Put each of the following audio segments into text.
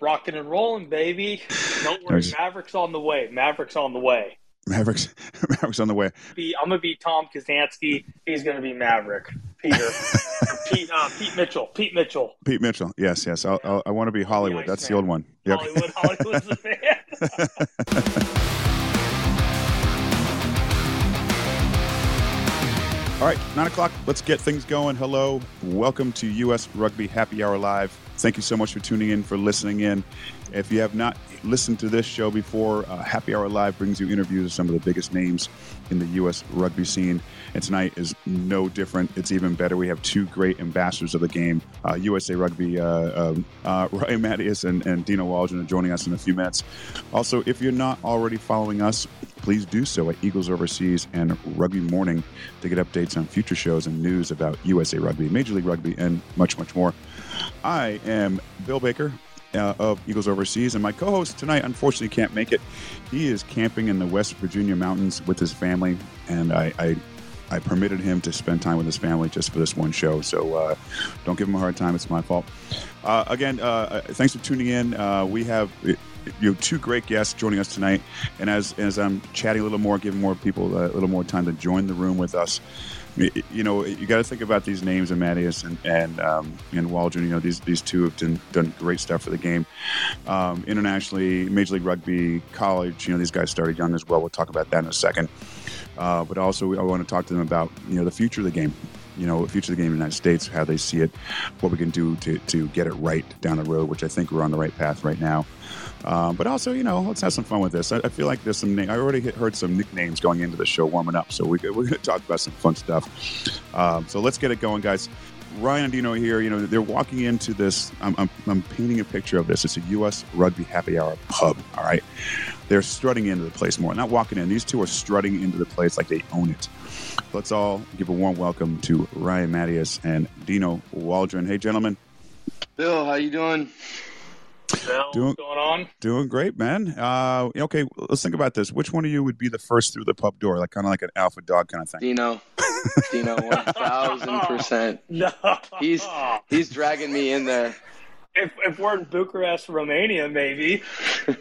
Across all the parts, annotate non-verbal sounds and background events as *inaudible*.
rocking and rolling, baby. Don't worry, Maverick's on the way. Maverick's on the way. Mavericks, *laughs* Mavericks on the way. Be, I'm gonna be Tom Kazansky. He's gonna be Maverick. Peter, *laughs* Pete, uh, Pete Mitchell. Pete Mitchell. Pete Mitchell. Yes, yes. I'll, I'll, I want to be Hollywood. Iceman. That's the old one. Yep. Hollywood. Hollywood's a *laughs* fan. All right, nine o'clock. Let's get things going. Hello, welcome to U.S. Rugby Happy Hour Live. Thank you so much for tuning in, for listening in. If you have not listened to this show before, uh, Happy Hour Live brings you interviews with some of the biggest names in the U.S. rugby scene. And tonight is no different. It's even better. We have two great ambassadors of the game, uh, USA Rugby, uh, um, uh, *laughs* Matyas and, and Dino Waldren are joining us in a few minutes. Also, if you're not already following us, please do so at Eagles Overseas and Rugby Morning to get updates on future shows and news about USA Rugby, Major League Rugby, and much, much more. I am Bill Baker. Uh, of Eagles Overseas, and my co host tonight unfortunately can't make it. He is camping in the West Virginia mountains with his family, and I, I I permitted him to spend time with his family just for this one show. So uh, don't give him a hard time. It's my fault. Uh, again, uh, thanks for tuning in. Uh, we have you know, two great guests joining us tonight. And as, as I'm chatting a little more, giving more people a little more time to join the room with us, you know, you got to think about these names Matyas and and um, and Waldren. You know, these these two have done, done great stuff for the game um, internationally, Major League Rugby, college. You know, these guys started young as well. We'll talk about that in a second. Uh, but also, I want to talk to them about you know the future of the game. You know, the future of the game in the United States, how they see it, what we can do to to get it right down the road. Which I think we're on the right path right now. Um, but also, you know, let's have some fun with this. I, I feel like there's some. Na- I already heard some nicknames going into the show warming up, so we, we're going to talk about some fun stuff. Um, so let's get it going, guys. Ryan and Dino here. You know, they're walking into this. I'm, I'm, I'm painting a picture of this. It's a U.S. Rugby Happy Hour pub. All right, they're strutting into the place more, not walking in. These two are strutting into the place like they own it. Let's all give a warm welcome to Ryan Matyas and Dino Waldren. Hey, gentlemen. Bill, how you doing? Bill, Doing- what's going on? Doing great, man. Uh, okay, let's think about this. Which one of you would be the first through the pub door, like kind of like an alpha dog kind of thing? Dino. Dino, *laughs* one thousand percent. *laughs* No. He's he's dragging me in there. if, if we're in Bucharest, Romania, maybe. *laughs*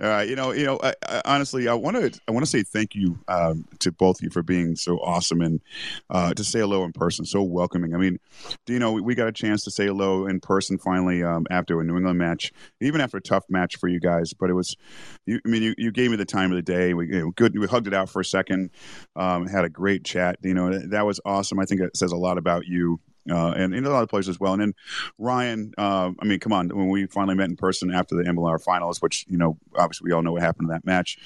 All right, you know, you know. I, I, honestly, I want to, I want to say thank you um, to both of you for being so awesome and uh, to say hello in person, so welcoming. I mean, Dino, we, we got a chance to say hello in person finally um, after a New England match, even after a tough match for you guys. But it was, you, I mean, you, you gave me the time of the day. We you know, good, we hugged it out for a second, um, had a great chat. You know, that was awesome. I think it says a lot about you. Uh, and in a lot of places as well. And then Ryan, uh, I mean, come on, when we finally met in person after the MLR finals, which, you know, obviously we all know what happened in that match,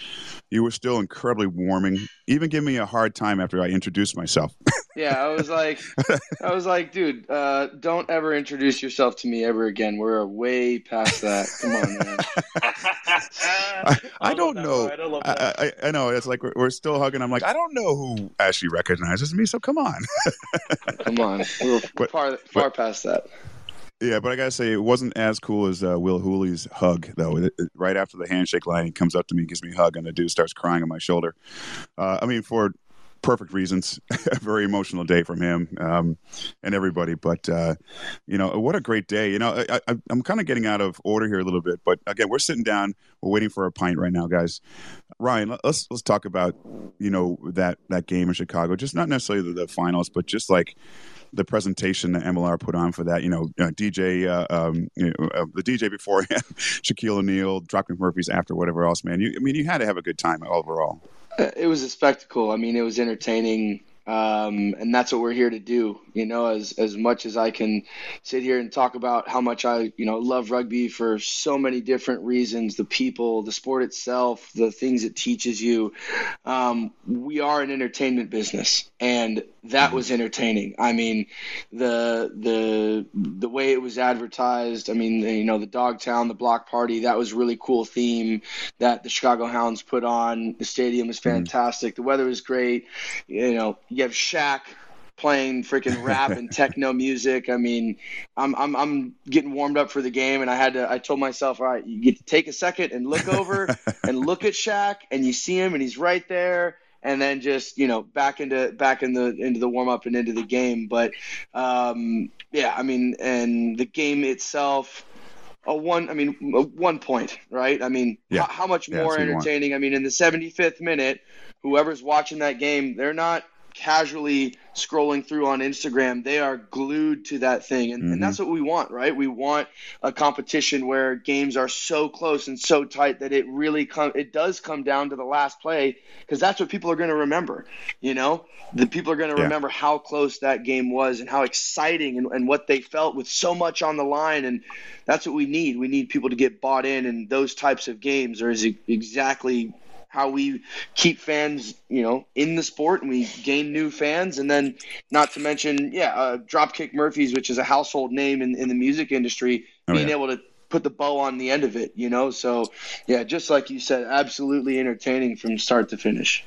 you were still incredibly warming, even giving me a hard time after I introduced myself. *laughs* Yeah, I was like, I was like, dude, uh, don't ever introduce yourself to me ever again. We're way past that. Come on, man. *laughs* I, I don't that, know. I that. I, I, I know. It's like we're, we're still hugging. I'm like, I don't know who actually recognizes me, so come on. *laughs* Come on. We're *laughs* But- far far past that. Yeah, but I gotta say, it wasn't as cool as uh, Will Hooley's hug, though. It, it- right after the handshake line, he comes up to me, gives me a hug, and the dude starts crying on my shoulder. Uh, I mean, for perfect reasons, *laughs* a very emotional day from him um, and everybody. But uh, you know, what a great day! You know, I, I'm kind of getting out of order here a little bit, but again, we're sitting down, we're waiting for a pint right now, guys. Ryan, let- let's let's talk about you know that that game in Chicago, just not necessarily the, the finals, but just like the presentation that MLR put on for that. You know, uh, DJ, uh, um, you know, uh, the DJ beforehand, *laughs* Shaquille O'Neal, Dropkick Murphys after, whatever else, man. You, I mean, you had to have a good time overall. It was a spectacle. I mean, it was entertaining. Um, and that's what we're here to do. You know, as as much as I can sit here and talk about how much I, you know, love rugby for so many different reasons, the people, the sport itself, the things it teaches you. Um, we are an entertainment business, and that mm-hmm. was entertaining. I mean, the the the way it was advertised. I mean, you know, the Dogtown, the block party. That was a really cool theme that the Chicago Hounds put on. The stadium was mm-hmm. fantastic. The weather was great. You know, you have Shaq playing freaking rap and *laughs* techno music. I mean, I'm I'm I'm getting warmed up for the game, and I had to. I told myself, all right, you get to take a second and look over *laughs* and look at Shaq, and you see him, and he's right there. And then just you know back into back in the into the warm up and into the game, but um, yeah, I mean, and the game itself, a one, I mean, a one point, right? I mean, Yeah. how, how much more that's what you want. entertaining? I mean, in the 75th minute, whoever's watching that game, they're not casually scrolling through on Instagram. They are glued to that thing. And, Mhm. and that's what we want, right? We want a competition where games are so close and so tight that it really come it does come down to the last play because that's what people are going to remember, you know? The people are going to Yeah. remember how close that game was and how exciting and, and what they felt with so much on the line and that's what we need. We need people to get bought in and those types of games are is exactly how we keep fans, you know, in the sport and we gain new fans. And then, not to mention, yeah, uh, Dropkick Murphys, which is a household name in, in the music industry, Oh, being yeah. able to put the bow on the end of it, you know? So, yeah, just like you said, absolutely entertaining from start to finish.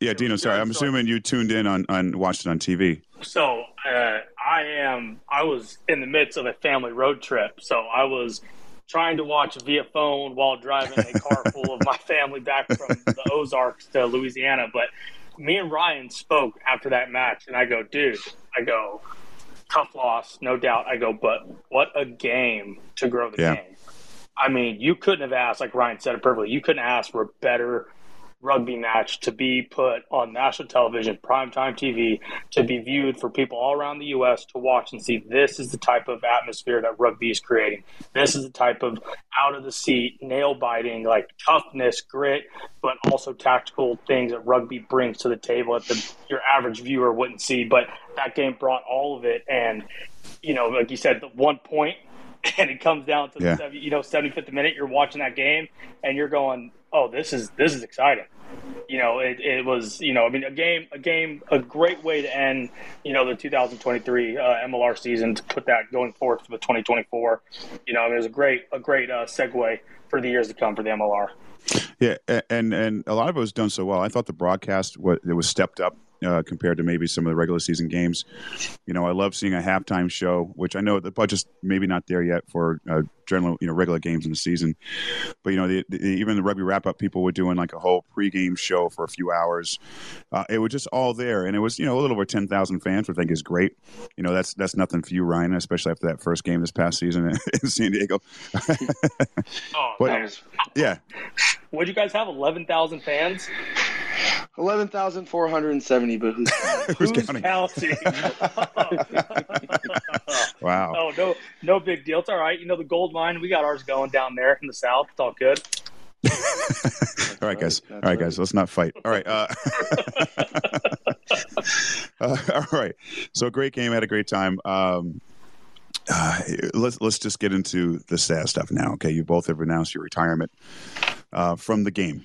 Yeah, Dino. Sorry, I'm So- assuming you tuned in on on watched it on TV. So uh, I am. I was in the midst of a family road trip, so I was trying to watch via phone while driving a car *laughs* full of my family back from the Ozarks to Louisiana. But me and Ryan spoke after that match, and I go, dude, I go, tough loss, no doubt. I go, but what a game to grow the Yeah. game. I mean, you couldn't have asked, like Ryan said it perfectly, you couldn't ask for a better rugby match to be put on national television, primetime TV, to be viewed for people all around the U.S. to watch and see this is the type of atmosphere that rugby is creating. This is the type of out of the seat, nail biting, like toughness, grit, but also tactical things that rugby brings to the table that the, your average viewer wouldn't see. But that game brought all of it. And, you know, like you said, the one point *laughs* and it comes down to Yeah. the you know 75th minute you're watching that game and you're going oh this is this is exciting. You know it, it was you know i mean a game a game a great way to end you know the 2023 uh, mlr season to put that going forward for the 2024 you know I mean, it was a great a great uh, segue for the years to come for the mlr Yeah, and and a lot of it was done so well. I thought the broadcast was it was stepped up uh, compared to maybe some of the regular season games. You know, I love seeing a halftime show, which I know the budget's maybe not there yet for uh, general you know regular games in the season, but you know the, the, even the rugby wrap up people were doing like a whole pregame show for a few hours. Uh, it was just all there, and it was you know a little over ten thousand fans, which I think is great. You know, that's that's nothing for you, Ryan, especially after that first game this past season *laughs* in San Diego. *laughs* oh But- man. Was yeah, would you guys have 11000 fans 11,470, but who's *laughs* who's counting? counting *laughs* Wow. Oh no, no big deal. It's all right. You know the gold mine. We got ours going down there in the south. It's all good. All right, guys. That's All right, guys. Let's not fight. All right. Uh, *laughs* uh, all right. So great game. Had a great time. Um, uh, let's let's just get into the sad stuff now. Okay, you both have announced your retirement uh, from the game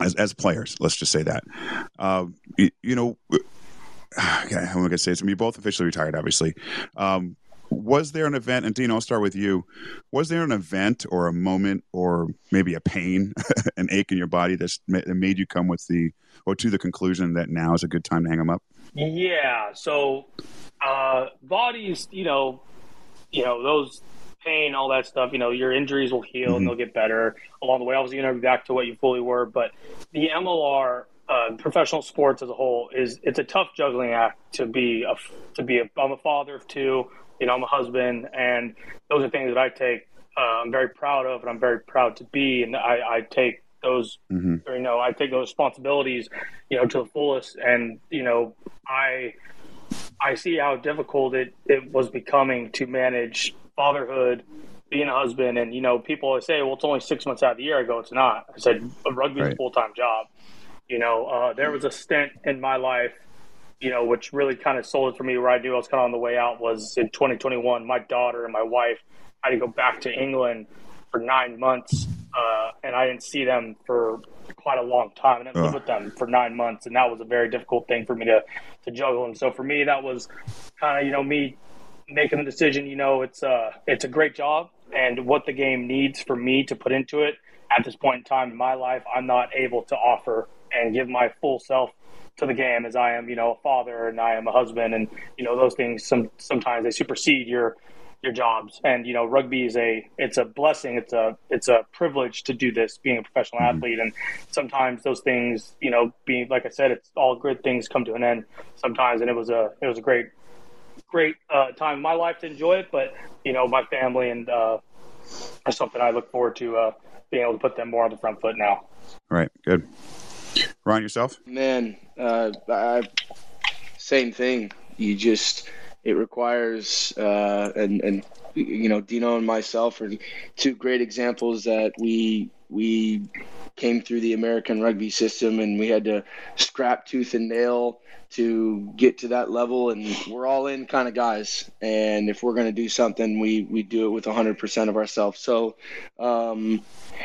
as as players. Let's just say that. Uh, you, you know, *sighs* okay, I'm going to say it. You both officially retired, obviously. Um, was there an event, and Dean, I'll start with you. Was there an event or a moment or maybe a pain, *laughs* an ache in your body that made you come with the or to the conclusion that now is a good time to hang them up? Yeah. So, uh, bodies, you know, you know those pain, all that stuff. You know, your injuries will heal Mhm. and they'll get better along the way. Obviously, you're be back to what you fully were, but the MLR. Uh, professional sports as a whole is it's a tough juggling act to be a to be a I'm a father of two you know I'm a husband and those are things that I take uh, I'm very proud of and I'm very proud to be and I, I take those hmm or, you know, I take those responsibilities, you know, to the fullest. And, you know, I, I see how difficult it, it was becoming to manage fatherhood, being a husband. And, you know, people always say, well, it's only six months out of the year. I go, it's not. I said, "Rugby's Right. a full time job. You know, uh, there was a stint in my life, you know, which really kind of sold it for me where I knew I was kind of on the way out was in 2021, my daughter and my wife had to go back to England for nine months. Uh, and I didn't see them for quite a long time. And I didn't with them for nine months. And that was a very difficult thing for me to, to juggle. And so for me, that was kind of, you know, me making the decision, you know, it's uh it's a great job and what the game needs for me to put into it. At this point in time in my life, I'm not able to offer and give my full self to the game as I am, you know, a father and I am a husband and you know those things some sometimes they supersede your your jobs. And you know rugby is a it's a blessing. It's a it's a privilege to do this being a professional Mhm. athlete. And sometimes those things you know being like I said it's all good things come to an end sometimes. And it was a it was a great great uh, time in my life to enjoy it, but you know, my family and uh, are something I look forward to uh, being able to put them more on the front foot now. Right. Good. Ron, yourself? Man, uh, I, same thing. You just it requires uh, and and you know Dino and myself are two great examples that we we came through the American rugby system and we had to scrap tooth and nail to get to that level. And we're all in kind of guys. And if we're going to do something we we do it with 100% of ourselves. So um,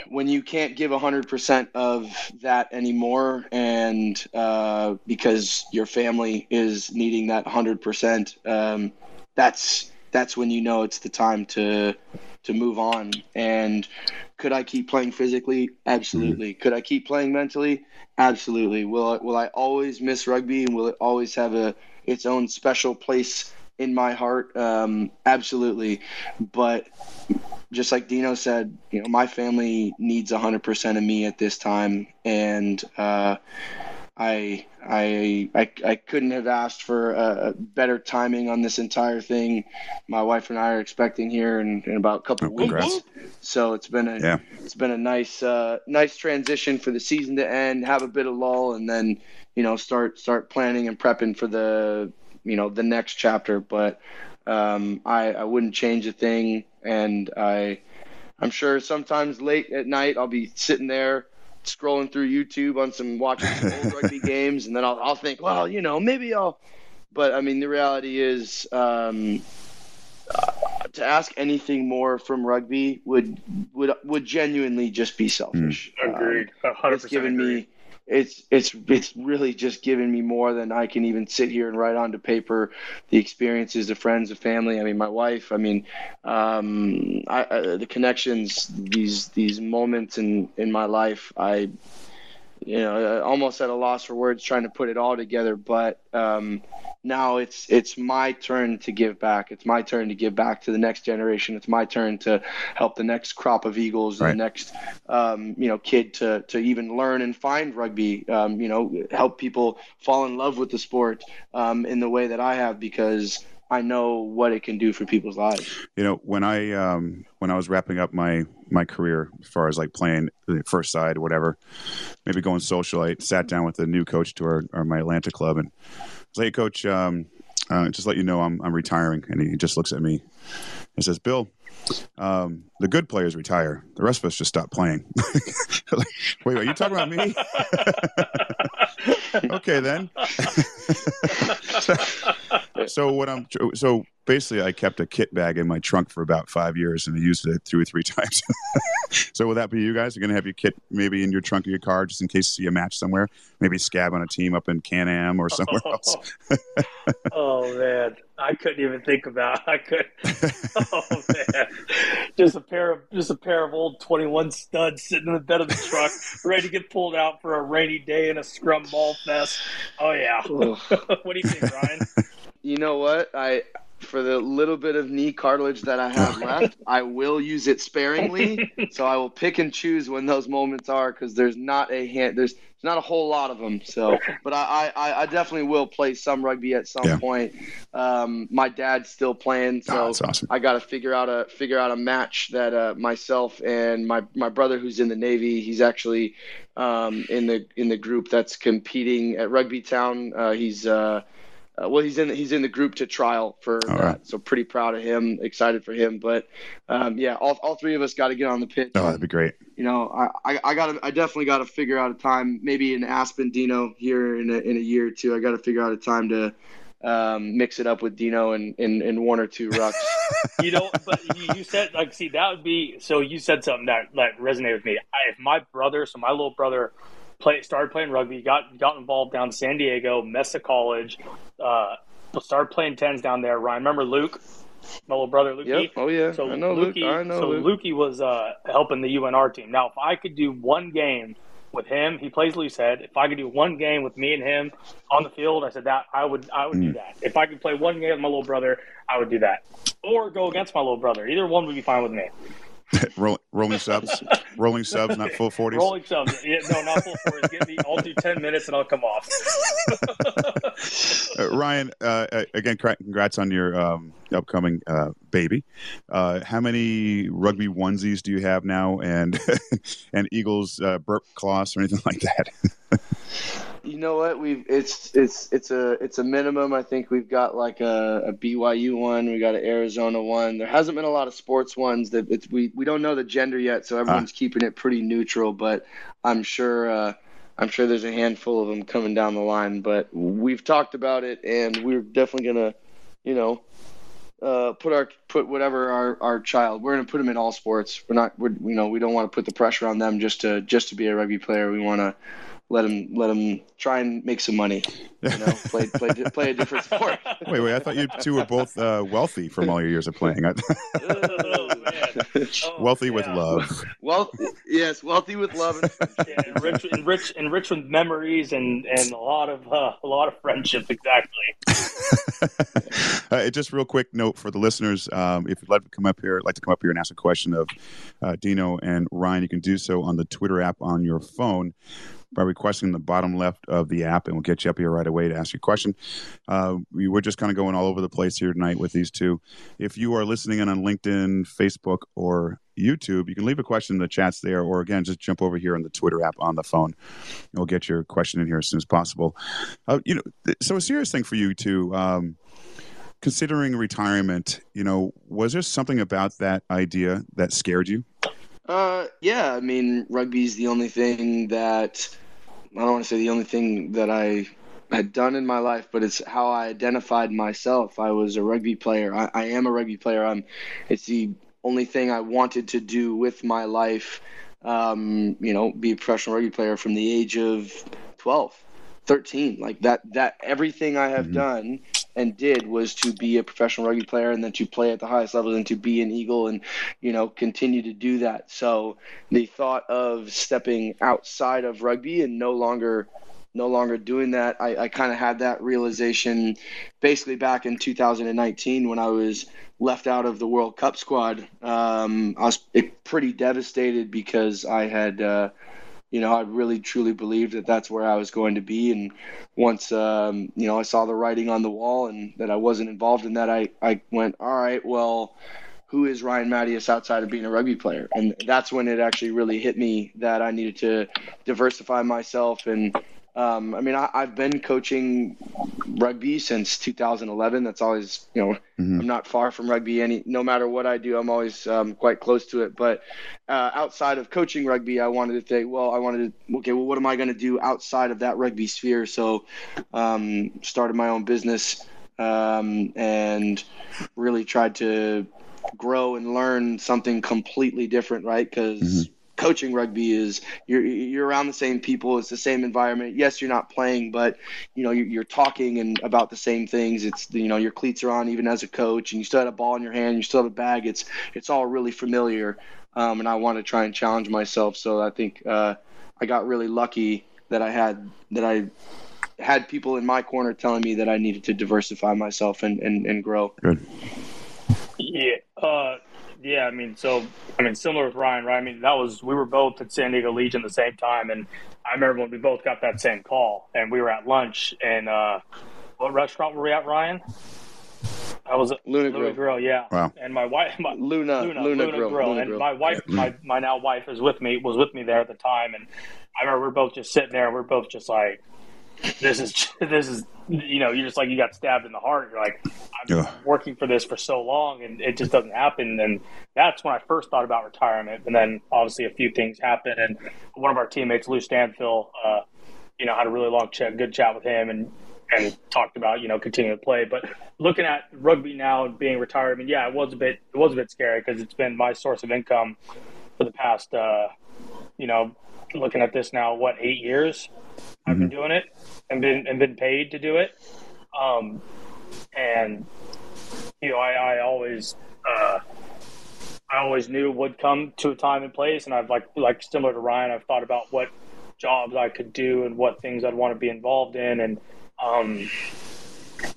when you can't give 100% of that anymore and uh, because your family is needing that 100% um, that's that's when you know it's the time to to move on and could I keep playing physically? Absolutely. Mm-hmm. Could I keep playing mentally? Absolutely. Will I, will I always miss rugby and will it always have a its own special place in my heart? Um, absolutely. But just like Dino said, you know, my family needs 100% of me at this time, and uh, I, I, I, I couldn't have asked for a better timing on this entire thing. My wife and I are expecting here in, in about a couple oh, weeks. So it's been a yeah. it's been a nice uh, nice transition for the season to end, have a bit of lull, and then you know start start planning and prepping for the you know the next chapter. But um, I I wouldn't change a thing, and I I'm sure sometimes late at night I'll be sitting there scrolling through YouTube on some watching some old rugby *laughs* games, and then I'll, I'll think, well, you know, maybe I'll. But I mean, the reality is, um, uh, to ask anything more from rugby would would would genuinely just be selfish. Mm. Agreed. 100% it's given agreed. me it's it's it's really just given me more than I can even sit here and write onto paper. The experiences, the friends, the family. I mean, my wife. I mean, um, I, uh, the connections. These these moments in in my life. I, you know, almost at a loss for words trying to put it all together. But um, now it's it's my turn to give back. It's my turn to give back to the next generation. It's my turn to help the next crop of Eagles, right. the next um, you know kid to to even learn and find rugby. Um, you know, help people fall in love with the sport um, in the way that I have because. I know what it can do for people's lives. You know, when I um, when I was wrapping up my my career as far as like playing the first side whatever, maybe going social, I sat down with the new coach to our, our my Atlanta club and I say, hey, coach, um, uh, just let you know I'm, I'm retiring. And he just looks at me and says, Bill, um, the good players retire. The rest of us just stop playing. *laughs* like, wait, are you talking about me? *laughs* okay, then. *laughs* so, so what I'm so basically I kept a kit bag in my trunk for about five years and I used it two or three *laughs* times. *laughs* so will that be you guys? You're gonna have your kit maybe in your trunk of your car just in case you see a match somewhere, maybe scab on a team up in Can Am or somewhere oh. *laughs* else. oh man, I couldn't even think about. I could. Oh man, just a pair of just a pair of old twenty one studs sitting in the bed of the truck, ready to get pulled out for a rainy day in a scrum ball fest. Oh yeah. what do you think, Ryan? You know what I for the little bit of knee cartilage that I have left, I will use it sparingly. *laughs* so I will pick and choose when those moments are because there's not a hand, there's not a whole lot of them. So, but I, I, I definitely will play some rugby at some yeah. point. Um, my dad's still playing, so oh, awesome. I got to figure out a figure out a match that uh, myself and my my brother who's in the Navy, he's actually um, in the in the group that's competing at Rugby Town. Uh, he's uh, uh, well, he's in he's in the group to trial for all that, right. so pretty proud of him, excited for him. But um, yeah, all, all three of us got to get on the pitch. Oh, that'd be great. You know, I, I, I got I definitely got to figure out a time, maybe in Aspen, Dino here in a, in a year or two. I got to figure out a time to um, mix it up with Dino and in, in one or two rucks. *laughs* you know, but you, you, said like, see, that would be so. You said something that that resonated with me. I, if my brother, so my little brother play, started playing rugby, got got involved down in San Diego, Mesa College, uh, started playing tens down there. Ryan, remember Luke, my little brother Luke? Yep. Oh yeah, so I know Lukey, Luke. I know so Luke. Lukey was uh, helping the UNR team. Now, if I could do one game with him, he plays loose head. If I could do one game with me and him on the field, I said that I would I would mm. do that. If I could play one game with my little brother, I would do that. Or go against my little brother. Either one would be fine with me. *laughs* Roll, rolling subs, rolling subs, not full forties. Rolling subs, yeah, no, not full forties. Give me, I'll do ten minutes and I'll come off. *laughs* uh, Ryan, uh, again, congrats on your um, upcoming uh, baby. Uh, how many rugby onesies do you have now, and *laughs* and Eagles uh, burp cloths or anything like that? You know what? We've it's it's it's a it's a minimum. I think we've got like a, a BYU one. We got an Arizona one. There hasn't been a lot of sports ones that it's, we we don't know the gender yet, so everyone's keeping it pretty neutral. But I'm sure uh, I'm sure there's a handful of them coming down the line. But we've talked about it, and we're definitely gonna, you know, uh, put our put whatever our, our child. We're gonna put them in all sports. We're not. We're, you know, we don't want to put the pressure on them just to just to be a rugby player. We want to let him let him try and make some money. You know, *laughs* play play play a different sport. *laughs* Wait, wait. I thought you two were both uh, wealthy from all your years of playing. *laughs* oh, oh, wealthy yeah. with love. Well, yes, wealthy with love and yeah, enrich, enrich, enrich with memories and and a lot of uh, a lot of friendship. Exactly. uh, just real quick note for the listeners: um, if you'd like to come up here, like to come up here and ask a question of uh, Dino and Ryan, you can do so on the Twitter app on your phone by requesting the bottom left of the app, and we'll get you up here right away to ask your question. Uh, we, we're just kind of going all over the place here tonight with these two. If you are listening in on LinkedIn, Facebook, or YouTube, you can leave a question in the chats there, or again, just jump over here on the Twitter app on the phone. We'll get your question in here as soon as possible. Uh, you know, so a serious thing for you too. Um, considering retirement, you know, was there something about that idea that scared you? Uh, yeah. I mean, rugby is the only thing that I don't want to say the only thing that I had done in my life, but it's how I identified myself. I was a rugby player. I, I am a rugby player. I'm. It's the only thing I wanted to do with my life. Um, you know, be a professional rugby player from the age of 12, 13. Like that. That everything I have mm-hmm. done and did was to be a professional rugby player and then to play at the highest level and to be an Eagle and, you know, continue to do that. So the thought of stepping outside of rugby and no longer no longer doing that, I, I kind of had that realization basically back in 2019 when I was left out of the World Cup squad. Um, I was pretty devastated because I had uh, – you know, I really truly believed that that's where I was going to be. And once, um, you know, I saw the writing on the wall and that I wasn't involved in that, I, I went, all right, well, who is Ryan Matyas outside of being a rugby player? And that's when it actually really hit me that I needed to diversify myself and um, I mean, I, have been coaching rugby since 2011. That's always, you know, mm-hmm. I'm not far from rugby. Any, no matter what I do, I'm always um, quite close to it. But uh, outside of coaching rugby, I wanted to think, well, I wanted to, okay, well, what am I going to do outside of that rugby sphere? So, um, started my own business um, and really tried to grow and learn something completely different, right? Because mm-hmm coaching rugby is you're you're around the same people it's the same environment. Yes you're not playing but you know you're, you're, talking and about the same things. It's you know your cleats are on even as a coach and you still have a ball in your hand you still have a bag. It's it's all really familiar um, and i want to try and challenge myself. So i think uh, i got really lucky that i had that i had people in my corner telling me that i needed to diversify myself and and, and grow. Good. Yeah uh yeah, I mean, so I mean, similar with Ryan, right? I mean, that was we were both at San Diego Legion the same time, and I remember when we both got that same call, and we were at lunch, and uh, what restaurant were we at, Ryan? I was at Luna, Luna Grill. Grill, yeah. Wow. And my wife, my, Luna, Luna, Luna, Luna Grill, Grill, Luna and Grill. my wife, my my now wife is with me, was with me there at the time, and I remember we are both just sitting there, we we're both just like, this is *laughs* this is you know you're just like you got stabbed in the heart. You're like i've been yeah. working for this for so long and it just doesn't happen. And that's when i first thought about retirement and then obviously a few things happened. And one of our teammates lou stanfill uh, you know had a really long chat good chat with him and and talked about you know continuing to play. But looking at rugby now and being retired i mean yeah it was a bit it was a bit scary because it's been my source of income for the past uh, you know looking at this now what eight years I've been mm-hmm. doing it and been and been paid to do it. Um, and you know, I, I always uh, I always knew would come to a time and place, and I've like like similar to Ryan, I've thought about what jobs I could do and what things I'd want to be involved in, and um,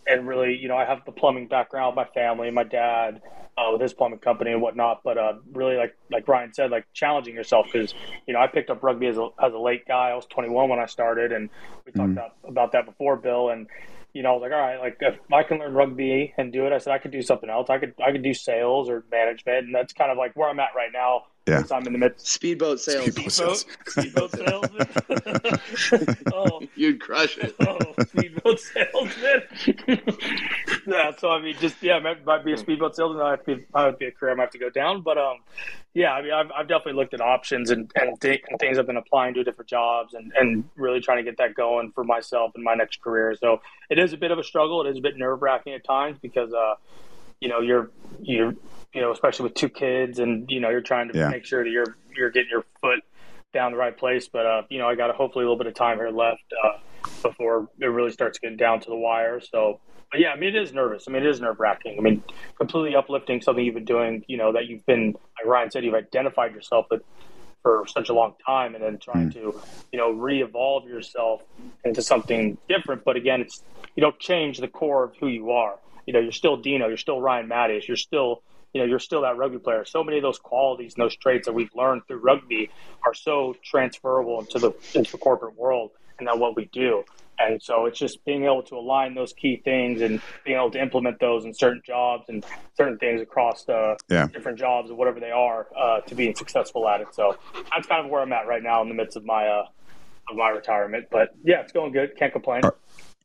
and really, you know, I have the plumbing background, my family, my dad, uh, with his plumbing company and whatnot. But uh, really, like like Ryan said, like challenging yourself because you know I picked up rugby as a as a late guy. I was 21 when I started, and we talked Mhm. about, about that before, Bill. And you know, I was like, all right, like if I can learn rugby and do it, I said I could do something else. I could I could do sales or management, and that's kind of like where I'm at right now. Yeah. since I'm in the midst. Speedboat sales. Speedboat Speedboat, sales. speedboat salesman. *laughs* oh, You'd crush it. oh, speedboat salesman. *laughs* yeah, so I mean, just yeah, might, might be a speedboat salesman. That might be, might be a career I might have to go down. But um, yeah, I mean, I've, I've definitely looked at options and and, th- and things I've been applying to different jobs and and really trying to get that going for myself and my next career. So it is a bit of a struggle. It is a bit nerve wracking at times because uh, you know, you're you're you know, especially with two kids and you know, you're trying to Yeah. make sure that you're you're getting your foot down the right place. But uh, you know, I got a, hopefully a little bit of time here left uh, before it really starts getting down to the wire. So, but yeah, I mean, it is nervous. I mean, it is nerve wracking. I mean, completely uplifting something you've been doing. You know, that you've been, like Ryan said, you've identified yourself with for such a long time, and then trying to, you know, re-evolve yourself into something different. But again, it's you don't change the core of who you are. You know, you're still Dino. You're still Ryan Matyas. You're still you know, you're still that rugby player. So many of those qualities and those traits that we've learned through rugby are so transferable into the into the corporate world and that what we do. And so it's just being able to align those key things and being able to implement those in certain jobs and certain things across the Yeah. different jobs or whatever they are uh, to being successful at it. So that's kind of where I'm at right now in the midst of my uh, of my retirement. But yeah, it's going good. Can't complain.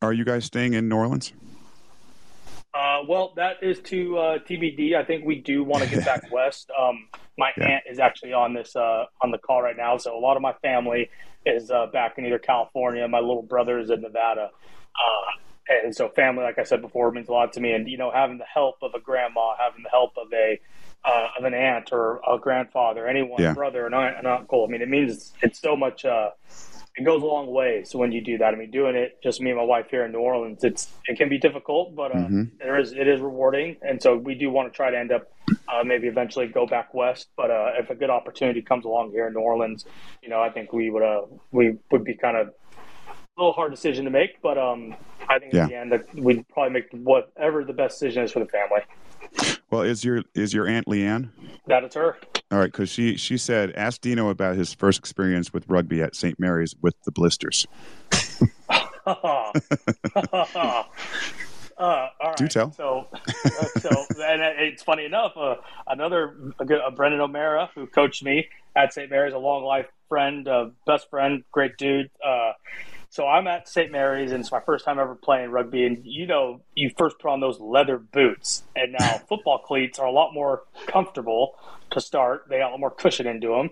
Are you guys staying in New Orleans? Uh, well, that is to uh, TBD. I think we do want to get back *laughs* west. Um, my Yeah. aunt is actually on this uh, on the call right now, so a lot of my family is uh, back in either California. My little brother is in Nevada, uh, and so family, like I said before, means a lot to me. And you know, having the help of a grandma, having the help of a uh, of an aunt or a grandfather, anyone, Yeah. brother, an aunt, an uncle. I mean, it means it's so much. It goes a long way. So when you do that, I mean, doing it just me and my wife here in New Orleans, it's it can be difficult, but uh, Mhm. there is it is rewarding, and so we do want to try to end up uh, maybe eventually go back west. But uh, if a good opportunity comes along here in New Orleans, you know, I think we would uh, we would be kind of a little hard decision to make, but um, I think Yeah. at the end that we'd probably make whatever the best decision is for the family. Well, is your is your aunt Leanne? That is her. All right, because she she said ask Dino about his first experience with rugby at St. Mary's with the blisters. *laughs* uh, all right. Do tell. So, uh, so, and it's funny enough. Uh, another a, good- a Brendan O'Mara who coached me at St. Mary's, a long life friend, uh, best friend, great dude. So I'm at St. Mary's, and it's my first time ever playing rugby. And you know, you first put on those leather boots, and now *laughs* football cleats are a lot more comfortable to start. They got a lot more cushion into them.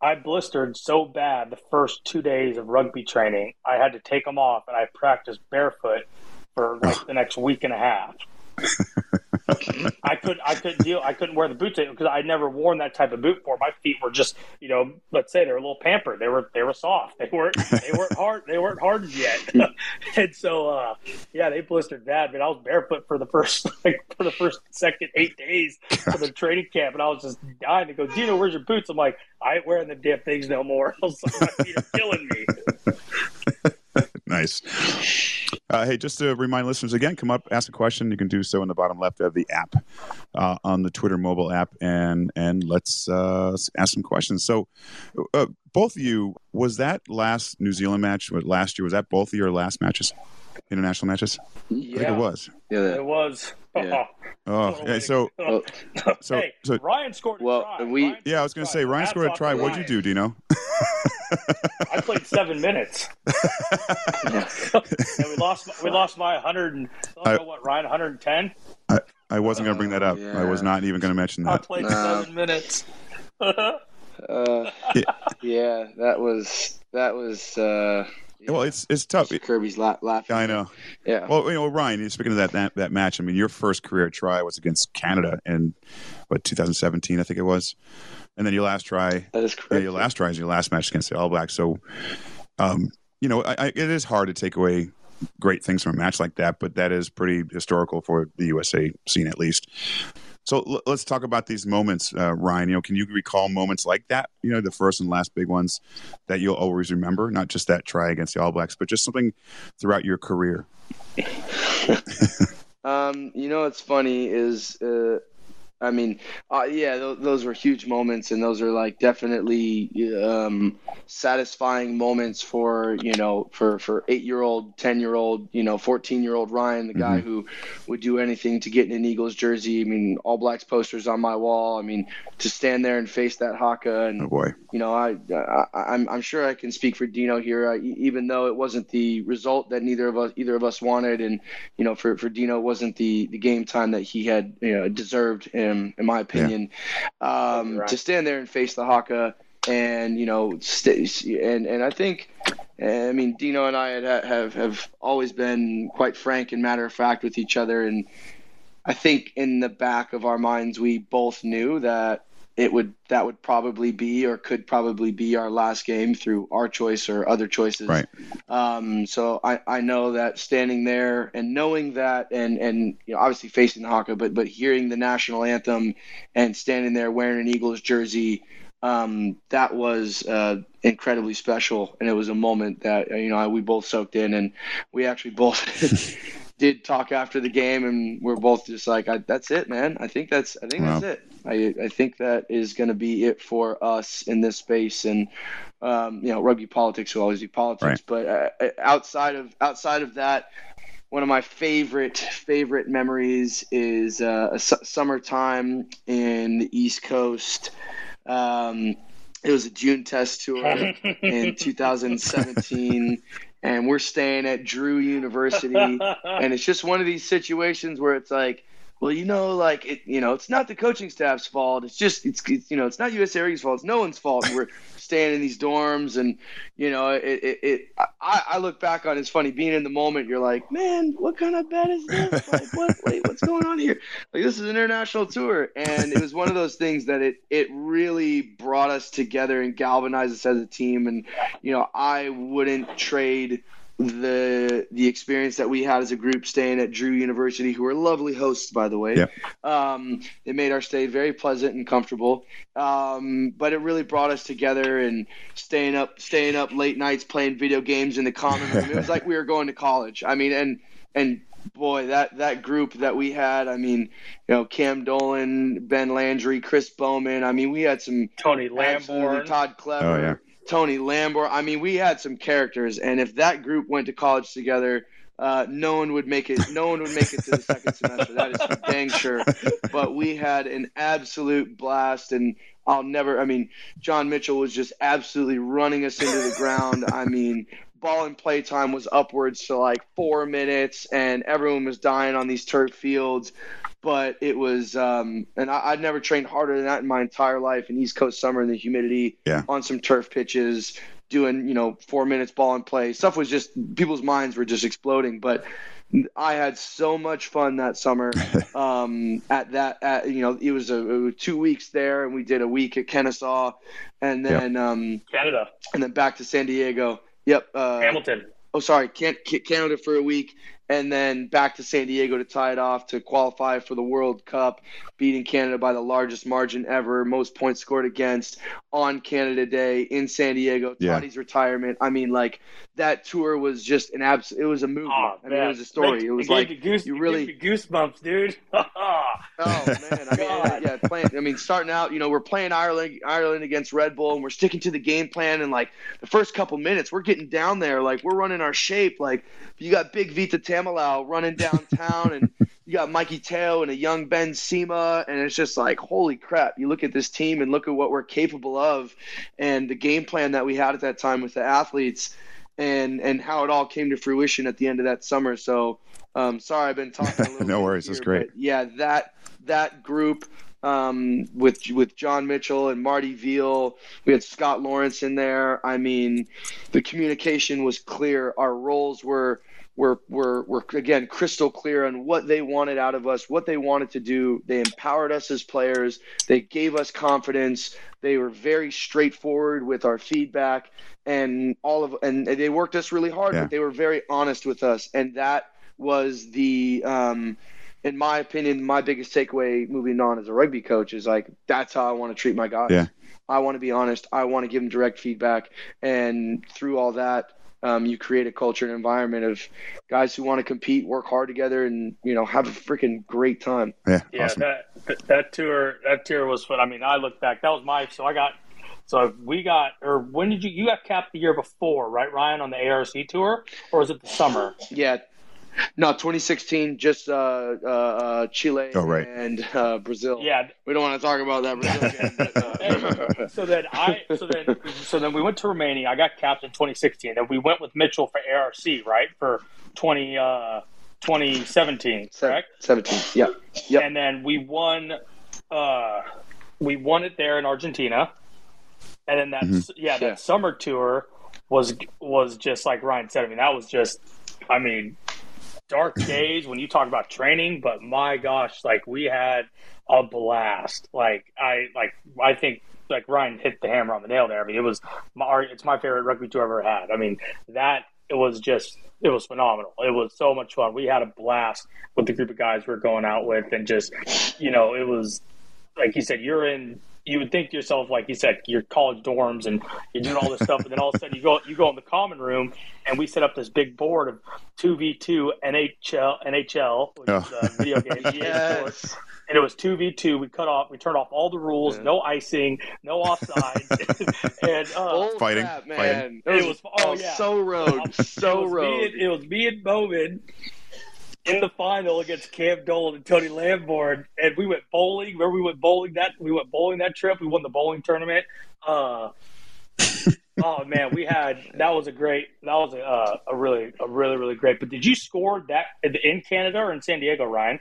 I blistered so bad the first two days of rugby training, I had to take them off, and I practiced barefoot for like the next week and a half. *laughs* I could I couldn't deal I couldn't wear the boots because I'd never worn that type of boot before. My feet were just you know let's say they were a little pampered. They were they were soft. They weren't they weren't hard they weren't hardened yet. *laughs* and so uh, yeah, they blistered bad. But I was barefoot for the first like for the first second eight days of the training camp, and I was just dying. to go, Dino, where's your boots? I'm like, I ain't wearing the damn things no more. I was like, my feet are killing me. Nice. Uh, hey, just to remind listeners again, come up, ask a question. You can do so in the bottom left of the app, uh, on the Twitter mobile app, and and let's uh, ask some questions. So, uh, both of you, was that last New Zealand match last year? Was that both of your last matches, international matches? I think Yeah. it was. Yeah. It was. *laughs* Yeah. Oh, yeah, so Well, *laughs* so hey, so Ryan scored a Well, try. we- Ryan yeah, I was going to say Ryan Hats scored a try. What'd you do? Dino? I played seven minutes, *laughs* and we lost. We lost by 100. And, I don't know what Ryan 110. I I wasn't going to bring that up. I was not even going to mention that. I played No. seven minutes. Uh, Yeah. yeah, that was that was. Uh, Well, it's it's tough. Mr. Kirby's la- laughing. I know. Yeah. Well, you know, Ryan, speaking of that, that that match, I mean, your first career try was against Canada in what 2017, I think it was, and then your last try, that is yeah, correct. your last try is your last match against the All Blacks. So, um, you know, I, I, it is hard to take away great things from a match like that, but that is pretty historical for the USA scene at least. So l- let's talk about these moments, uh, Ryan. You know, can you recall moments like that? You know, the first and last big ones that you'll always remember, not just that try against the All Blacks, but just something throughout your career. *laughs* Um, you know what's funny is uh, I mean, uh, yeah, th- those were huge moments, and those are like definitely um, satisfying moments for you know for for eight year old, ten year old, you know, fourteen year old Ryan, the guy Mhm. who would do anything to get in an Eagles jersey. I mean, All Blacks posters on my wall. I mean, to stand there and face that haka and Oh boy. you know, I, I I'm I'm sure I can speak for Dino here, I, even though it wasn't the result that neither of us either of us wanted, and you know, for for Dino it wasn't the the game time that he had you know, deserved, in in my opinion. Um, Right. To stand there and face the haka, and you know, st- and and I think. I mean, Dino and I had, have have always been quite frank and matter of fact with each other, and I think in the back of our minds we both knew that it would that would probably be or could probably be our last game through our choice or other choices. Right. Um, so I, I know that standing there and knowing that and and you know obviously facing the Haka, but but hearing the national anthem and standing there wearing an Eagles jersey, um, that was uh, incredibly special, and it was a moment that you know we both soaked in, and we actually both. *laughs* Did talk after the game, and we're both just like, I, "That's it, man. I think that's, I think Wow. that's it. I, I think that is going to be it for us in this space." And um, you know, rugby politics will always be politics, but uh, outside of outside of that, one of my favorite favorite memories is uh, a su- summertime in the East Coast. Um, it was a June test tour in *laughs* 2017, and we're staying at Drew University and it's just one of these situations where it's like well you know like it you know it's not the coaching staff's fault. It's just it's, it's you know it's not us air's fault. It's no one's fault. We're *laughs* staying in these dorms and you know it, it, it I, I look back on it, it's funny being in the moment you're like man what kind of bed is this? *laughs* Like what wait, what's going on here? Like this is an international tour and it was one of those things that it it really brought us together and galvanized us as a team and you know i wouldn't trade the the experience that we had as a group staying at Drew University, who were lovely hosts, by the way. Yep. Um, it made our stay very pleasant and comfortable. Um, but it really brought us together and staying up staying up late nights playing video games in the common room. It was like we were going to college. I mean, and and boy, that that group that we had. I mean, you know, Cam Dolan, Ben Landry, Chris Baumann. I mean, we had some Tony absolutely Lamborn. Todd Clever. Oh, yeah. Tony Lambert. I mean, we had some characters, and if that group went to college together, uh, no one would make it. No one would make it to the second semester. That is for dang sure. But we had an absolute blast, and I'll never. I mean, John Mitchell was just absolutely running us into the ground. I mean. Ball and play time was upwards to like four minutes, and everyone was dying on these turf fields but it was um, and I, I'd never trained harder than that in my entire life in East Coast summer in the humidity Yeah. on some turf pitches doing you know four minutes ball and play stuff was just people's minds were just exploding but I had so much fun that summer *laughs* um, at that at, you know it was, a, it was two weeks there and we did a week at Kennesaw and Yep. then um, Canada, and then back to San Diego yep uh, Hamilton. oh sorry Can- Ca- Canada for a week and then back to San Diego to tie it off to qualify for the World Cup, beating Canada by the largest margin ever, most points scored against on Canada Day in San Diego. Yeah. Toddy's retirement. I mean, like that tour was just an abs. It was a movie. Oh, I mean, it was a story. It was gave like you, goose, you really- you goosebumps, dude. *laughs* Oh man, I mean, *laughs* God. yeah, playing. I mean, starting out, you know, we're playing Ireland, Ireland against Red Bull, and we're sticking to the game plan. And like the first couple minutes, we're getting down there, like we're running our shape. Like you got Big Vita Tamalau running downtown, and you got Mikey Teo and a young Ben Sema, and it's just like, holy crap! You look at this team and look at what we're capable of, and the game plan that we had at that time with the athletes, and and how it all came to fruition at the end of that summer. So. Um, sorry, I've been talking a *laughs* little. No worries, here, great. yeah, that that group um, with with John Mitchell and Marty Veale, we had Scott Lawrence in there. I mean, the communication was clear. Our roles were were were were again crystal clear on what they wanted out of us, what they wanted to do. They empowered us as players. They gave us confidence. They were very straightforward with our feedback and all of and they worked us really hard, Yeah. but they were very honest with us, and that was the um, in my opinion, my biggest takeaway moving on as a rugby coach is like that's how I want to treat my guys. Yeah. I want to be honest. I want to give them direct feedback, and through all that, um, you create a culture and environment of guys who want to compete, work hard together, and you know have a freaking great time. Yeah, Yeah, awesome. that, that that tour that tour was fun. I mean, I look back. That was my so I got so we got or when did you you got capped the year before right Ryan on the ARC tour or was it the summer? Yeah. No, 2016, just uh, uh, uh, Chile Oh, right. and uh, Brazil. Yeah. We don't want to talk about that Brazil *laughs* game. But, uh, So then I so then so then we went to Romania. I got capped in 2016, and we went with Mitchell for ARC right for 20 uh 2017 correct? 17. Yeah. Yep. and then we won uh we won it there in Argentina and then that Mhm. yeah that Yeah. summer tour was was just like Ryan said I mean that was just I mean dark days when you talk about training but my gosh like we had a blast. Like I like I think like Ryan hit the hammer on the nail there. I mean it was my it's my favorite rugby tour I've ever had. I mean that it was just it was phenomenal. It was so much fun. We had a blast with the group of guys we are going out with and just you know it was like you said you're in you would think to yourself like you said your college dorms and you're doing all this stuff and then all of a sudden you go you go in the common room and we set up this big board of 2v2 NHL NHL which Oh. is a video game *laughs* yes. and it was two v two. We cut off, we turned off all the rules, Yeah. no icing, no offside, *laughs* and uh, Bull Fighting, crap, man. fighting. It was- oh, yeah. so rogue, so it was Me rogue. and, it was me and Baumann in the final against Cam Dolan and Tony Lamborn, and we went bowling. Where we went bowling that we went bowling that trip. We won the bowling tournament. Uh, *laughs* oh man, we had that was a great that was a, uh, a really a really really great. But did you score that in Canada or in San Diego, Ryan?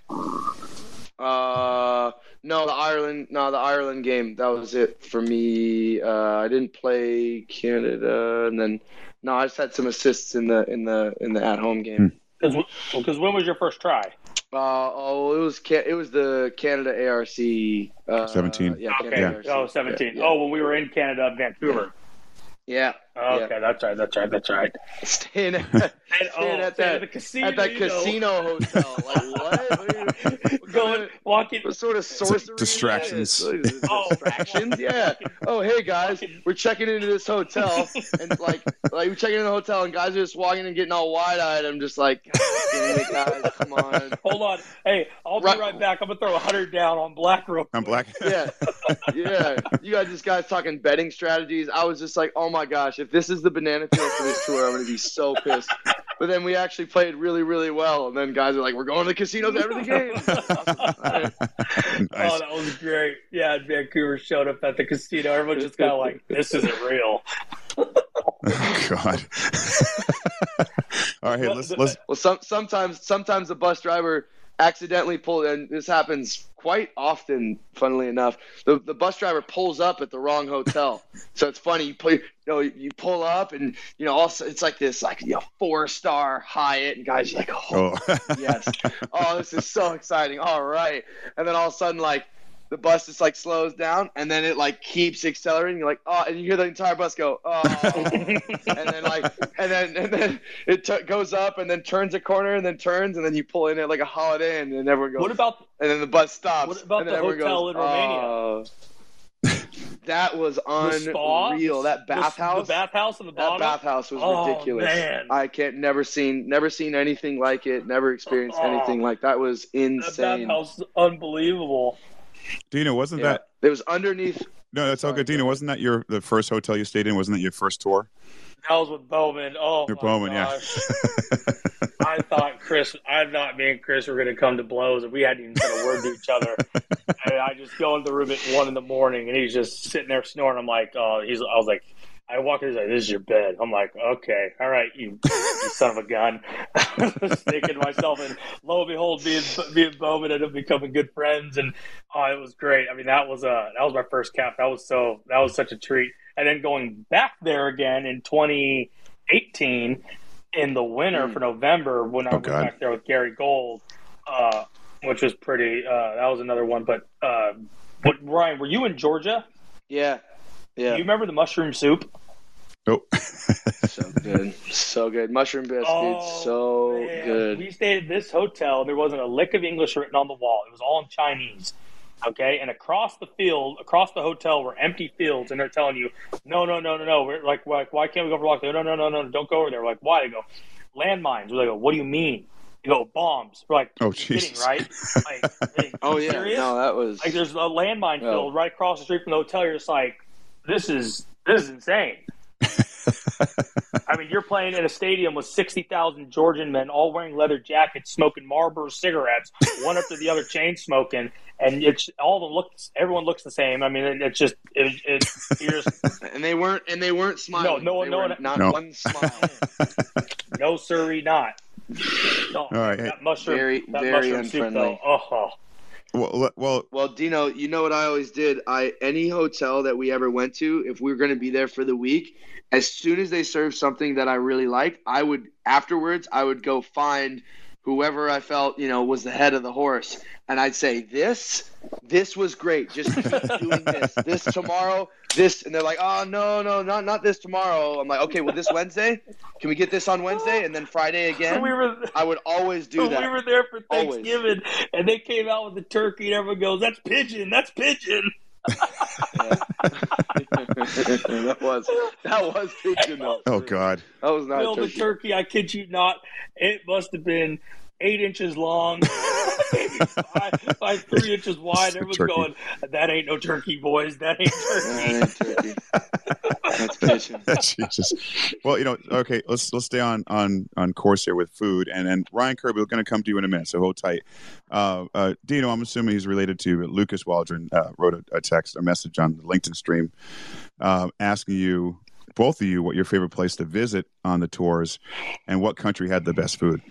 Uh, no, the Ireland, no, the Ireland game. That was it for me. Uh, I didn't play Canada, and then no, I just had some assists in the in the in the at home game. Because when was your first try? Uh, oh, it was Ca- it was the Canada ARC. Uh, 17. Yeah. Okay. Canada Oh, ARC. 17. Yeah. Oh, when we were in Canada, Vancouver. Yeah. Oh, okay, that's right. That's right. That's right. Staying at, *laughs* And, oh, staying oh, at that at the casino. at that casino hotel. *laughs* Like what? What are you- Going, kind of- walking. What sort of sorcery? distractions. is? Oh. distractions. Yeah. Oh, hey guys, we're checking into this hotel, and *laughs* like, like we're checking in the hotel, and guys are just walking and getting all wide eyed. I'm just like, it, guys, come on. Hold on. Hey, I'll be Right- right back. I'm gonna throw a hundred down on black real I'm black. Yeah, yeah. You got this guys talking betting strategies. I was just like, oh my gosh, if this is the banana peel for this tour, I'm gonna be so pissed. But then we actually played really, really well, and then guys are like, we're going to the casinos after the game. *laughs* Oh, nice. Oh, that was great. Yeah, Vancouver showed up at the casino. Everyone's just kind of like, "This isn't real." Oh, *laughs* God. *laughs* All right, hey, let's let's Well, some, sometimes sometimes the bus driver accidentally pulled, and this happens quite often. Funnily enough, the the bus driver pulls up at the wrong hotel. *laughs* so it's funny. You pull, you know, you pull up, and you know, also it's like this, like you know, four star Hyatt, and guys are like, oh, oh yes, oh, this is so exciting. All right, and then all of a sudden, like. The bus just like slows down, and then it like keeps accelerating. You're like, oh, and you hear the entire bus go, oh, *laughs* and then like and then and then it t- goes up and then turns a corner and then turns and then you pull in it like a Holiday Inn and everyone goes What about and then the bus stops What about the hotel goes, in Romania? "Oh." that was unreal that bathhouse The, bathhouse in the that bathhouse was Oh, ridiculous man. I can't never seen never seen anything like it never experienced Oh. anything like that was insane. that bathhouse unbelievable. Dino, wasn't yeah. that it was underneath no? That's all good. Dino, wasn't that your the first hotel you stayed in? Wasn't that your first tour? That was with Baumann. Oh, Your my Baumann, yeah. *laughs* I thought Chris, I thought me and Chris were going to come to blows, and we hadn't even said a word to each other. *laughs* and I just go into the room at one in the morning, and he's just sitting there snoring. I'm like, oh, he's. I was like, I walk in, he's like, this is your bed. I'm like, okay, all right, you, you son of a gun. *laughs* I was thinking myself, and lo and behold, me and, me and Baumann ended up becoming good friends, and oh, it was great. I mean, that was uh, that was my first cap. That was so, that was such a treat. And then going back there again in 2018 in the winter Mm. for November when I Oh, went God. back there with Gary Gold, uh, which was pretty. Uh, that was another one. But uh, but Ryan, were you in Georgia? yeah yeah Do you remember the mushroom soup? Nope. *laughs* so good so good mushroom biscuits Oh, so man. good We stayed at this hotel. There wasn't a lick of English written on the wall. It was all in Chinese. Okay, and across the field, across the hotel, were empty fields, and they're telling you, no, no, no, no, no. We're like, like why can't we go for a walk? They go, no, no, no, no, don't go over there. We're like, why? They go, landmines. We're like, what do you mean? They go, bombs. We're like, Oh, kidding, Jesus. right? Like, *laughs* hey, Oh yeah, serious? no, that was Like there's a landmine No. field right across the street from the hotel. You're just like, this is this is insane. *laughs* I mean, you're playing in a stadium with sixty thousand Georgian men, all wearing leather jackets, smoking Marlboro cigarettes, one after the other, chain smoking, and it's all of them looks. Everyone looks the same. I mean, it, it's just it, it's you're just and they weren't and they weren't smiling. no one- They no were one- not No. one smile. no siree, not. No, All right, that mushroom, Very- that very mushroom soup though. Oh, oh. Well, well, Well, Dino, you know what I always did? I any hotel that we ever went to, if we were going to be there for the week, as soon as they served something that I really liked, I would afterwards I would go find whoever I felt you know was the head of the horse, and I'd say this, this was great. Just keep doing this, this tomorrow, this, and they're like, oh no, no, not not this tomorrow. I'm like, okay, well this Wednesday, can we get this on Wednesday, and then Friday again? we were. I would always do *laughs* that. we were there for Always. Thanksgiving, and they came out with the turkey, and everyone goes, "That's pigeon. That's pigeon." *laughs* that was that was pigeon though. oh God. That was not Bill, the turkey. turkey, I kid you not, it must have been eight inches long, *laughs* maybe five, five, three inches wide. Everyone's Turkey. going, "That ain't no turkey, boys. That ain't *laughs* That turkey." ain't turkey. That's. *laughs* Jesus. Well, you know, okay, let's let's stay on on on course here with food, and then Ryan Kirby, we're going to come to you in a minute, so hold tight. Uh, uh, Dino, I'm assuming he's related to Lucas Waldren. Uh, wrote a, a text, a message on the LinkedIn stream, uh, asking you, both of you, what your favorite place to visit on the tours, and what country had the best food.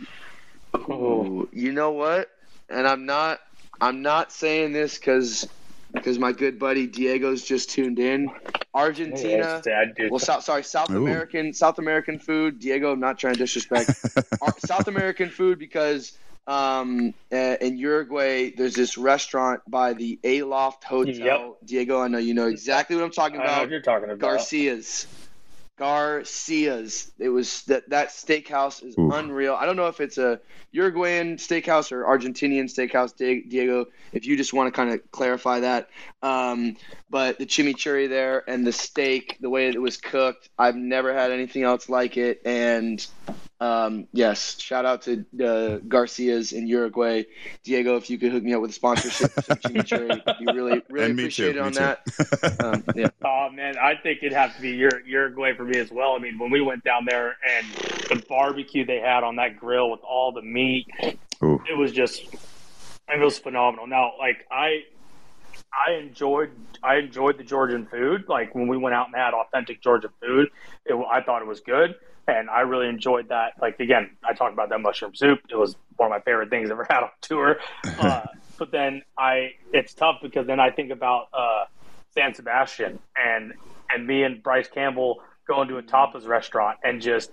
Ooh, you know what? And I'm not I'm not saying this because because my good buddy Diego's just tuned in. Argentina. Sad. Well, South, sorry, South Ooh. American South American food. Diego, I'm not trying to disrespect. *laughs* South American food because um, uh, in Uruguay there's this restaurant by the Aloft Hotel. Yep. Diego, I know you know exactly what I'm talking I know about. what you're talking about. Garcia's. Garcia's. It was that that steakhouse is unreal. I don't know if it's a Uruguayan steakhouse or Argentinian steakhouse, Diego. If you just want to kind of clarify that, um, but the chimichurri there and the steak, the way it was cooked, I've never had anything else like it. And um, yes, shout out to uh, Garcia's in Uruguay, Diego. If you could hook me up with a sponsorship, for chimichurri, *laughs* I'd be really really appreciate too, it on that. Um, yeah. *laughs* Oh man, I think it'd have to be Ur- Uruguay for me as well. I mean, when we went down there and the barbecue they had on that grill with all the meat, Ooh. it was just, it was phenomenal. Now, like I, I enjoyed, I enjoyed the Georgian food. Like when we went out and had authentic Georgian food, it, I thought it was good, and I really enjoyed that. Like again, I talked about that mushroom soup. It was one of my favorite things I've ever *laughs* had on tour. Uh, *laughs* but then I, it's tough because then I think about. Uh, San Sebastian and and me and Bryce Campbell going to a tapas restaurant and just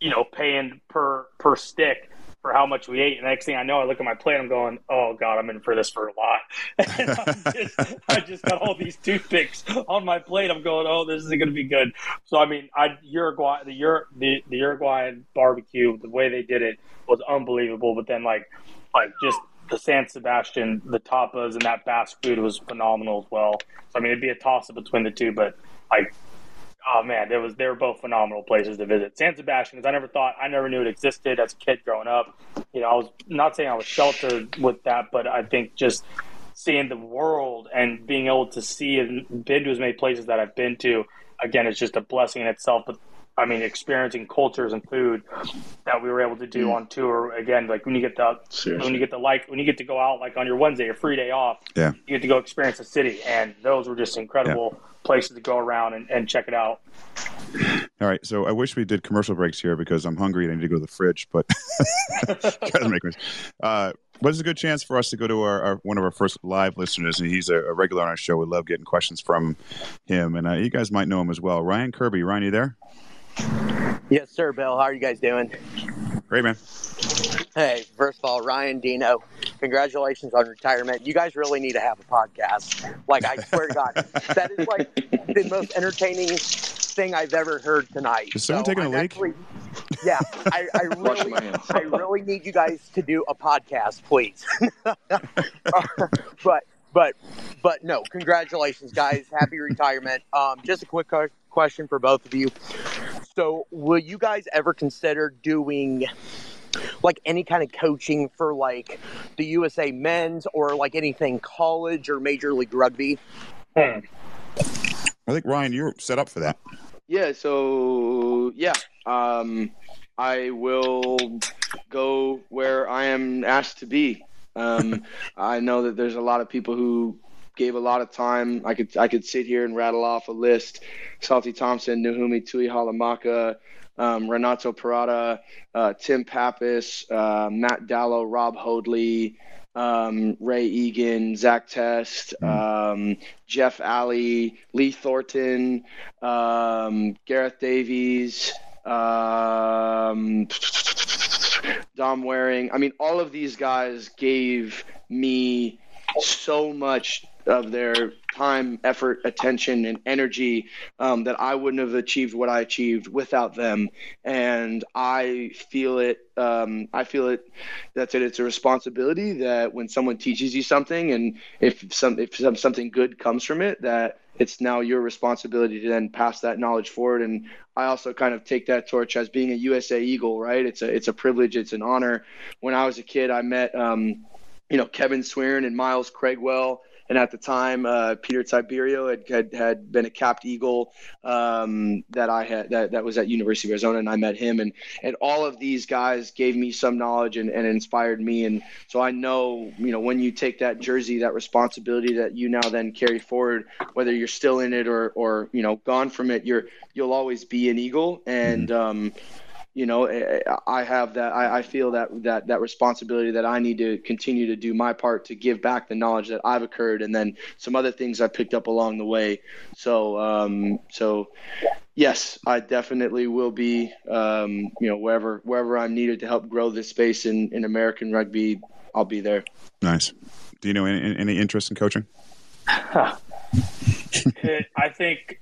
you know paying per per stick for how much we ate. And next thing I know, I look at my plate. I'm going, oh god, I'm in for this for a lot. *laughs* Just, I just got all these toothpicks on my plate. I'm going, oh, this isn't going to be good. So I mean, I Uruguay the Ur, the the Uruguayan barbecue, the way they did it was unbelievable. But then like like just the San Sebastian, the tapas, and that Basque food was phenomenal as well. So I mean, it'd be a toss up between the two, but like, oh man, there was they were both phenomenal places to visit. San Sebastian, because I never thought, I never knew it existed as a kid growing up. You know, I was not saying I was sheltered with that, but I think just seeing the world and being able to see and been to as many places that I've been to, again, it's just a blessing in itself. But I mean, experiencing cultures and food that we were able to do mm. on tour. Again, like when you get the when you get the like when you get to go out like on your Wednesday, your free day off, Yeah. you get to go experience the city, and those were just incredible places to go around and, and check it out. All right, so I wish we did commercial breaks here because I'm hungry and I need to go to the fridge, but *laughs* gotta make this. Uh, but it's a good chance for us to go to our, our one of our first live listeners, and he's a, a regular on our show. We love getting questions from him, and uh, you guys might know him as well. Ryan Kirby, Ryan, you there? Yes, sir, Bill. How are you guys doing? Great, man. Hey, first of all, Ryan Dino, congratulations on retirement. You guys really need to have a podcast. Like, I swear to God, that is like the most entertaining thing I've ever heard tonight. Is someone taking a I'm leak? actually- yeah, I, I really, my hands. I really need you guys to do a podcast, please. *laughs* but but but no, congratulations, guys. Happy retirement. Um, just a quick question for both of you. So, will you guys ever consider doing like any kind of coaching for like the USA men's or like anything college or major league rugby? Hmm. I think Ryan, you're set up for that. Yeah. So yeah, um, I will go where I am asked to be. Um, *laughs* I know that there's a lot of people who gave a lot of time. I could I could sit here and rattle off a list: Salty Thompson, Nuhumi Tui Halamaka, um, Renato Parada, uh, Tim Pappas, uh, Matt Dallow, Rob Hoadley, um, Ray Egan, Zach Test, mm. um, Jeff Alley, Lee Thornton, um, Gareth Davies, um, Dom Waring. I mean, all of these guys gave me so much of their time, effort, attention, and energy um, that I wouldn't have achieved what I achieved without them. And I feel it. Um, I feel it. That's it. It's a responsibility that when someone teaches you something, and if some if some, something good comes from it, that it's now your responsibility to then pass that knowledge forward. And I also kind of take that torch as being a USA Eagle, right? It's a it's a privilege, it's an honor. When I was a kid, I met um, you know Kevin Swiryn and Miles Craigwell and at the time, uh, Peter Tiberio had, had, had been a capped eagle um, that I had that, that was at University of Arizona, and I met him, and and all of these guys gave me some knowledge and, and inspired me, and so I know you know when you take that jersey, that responsibility that you now then carry forward, whether you're still in it or or you know gone from it, you're you'll always be an eagle, and mm-hmm. um, you know, eh, eh, I have that. I, I, feel that that that responsibility that I need to continue to do my part to give back the knowledge that I've occurred, and then some other things I picked up along the way. So, um, so yes, I definitely will be. Um, you know, wherever wherever I'm needed to help grow this space in in American rugby, I'll be there. Nice. Do you know any, any interest in coaching? *laughs* I think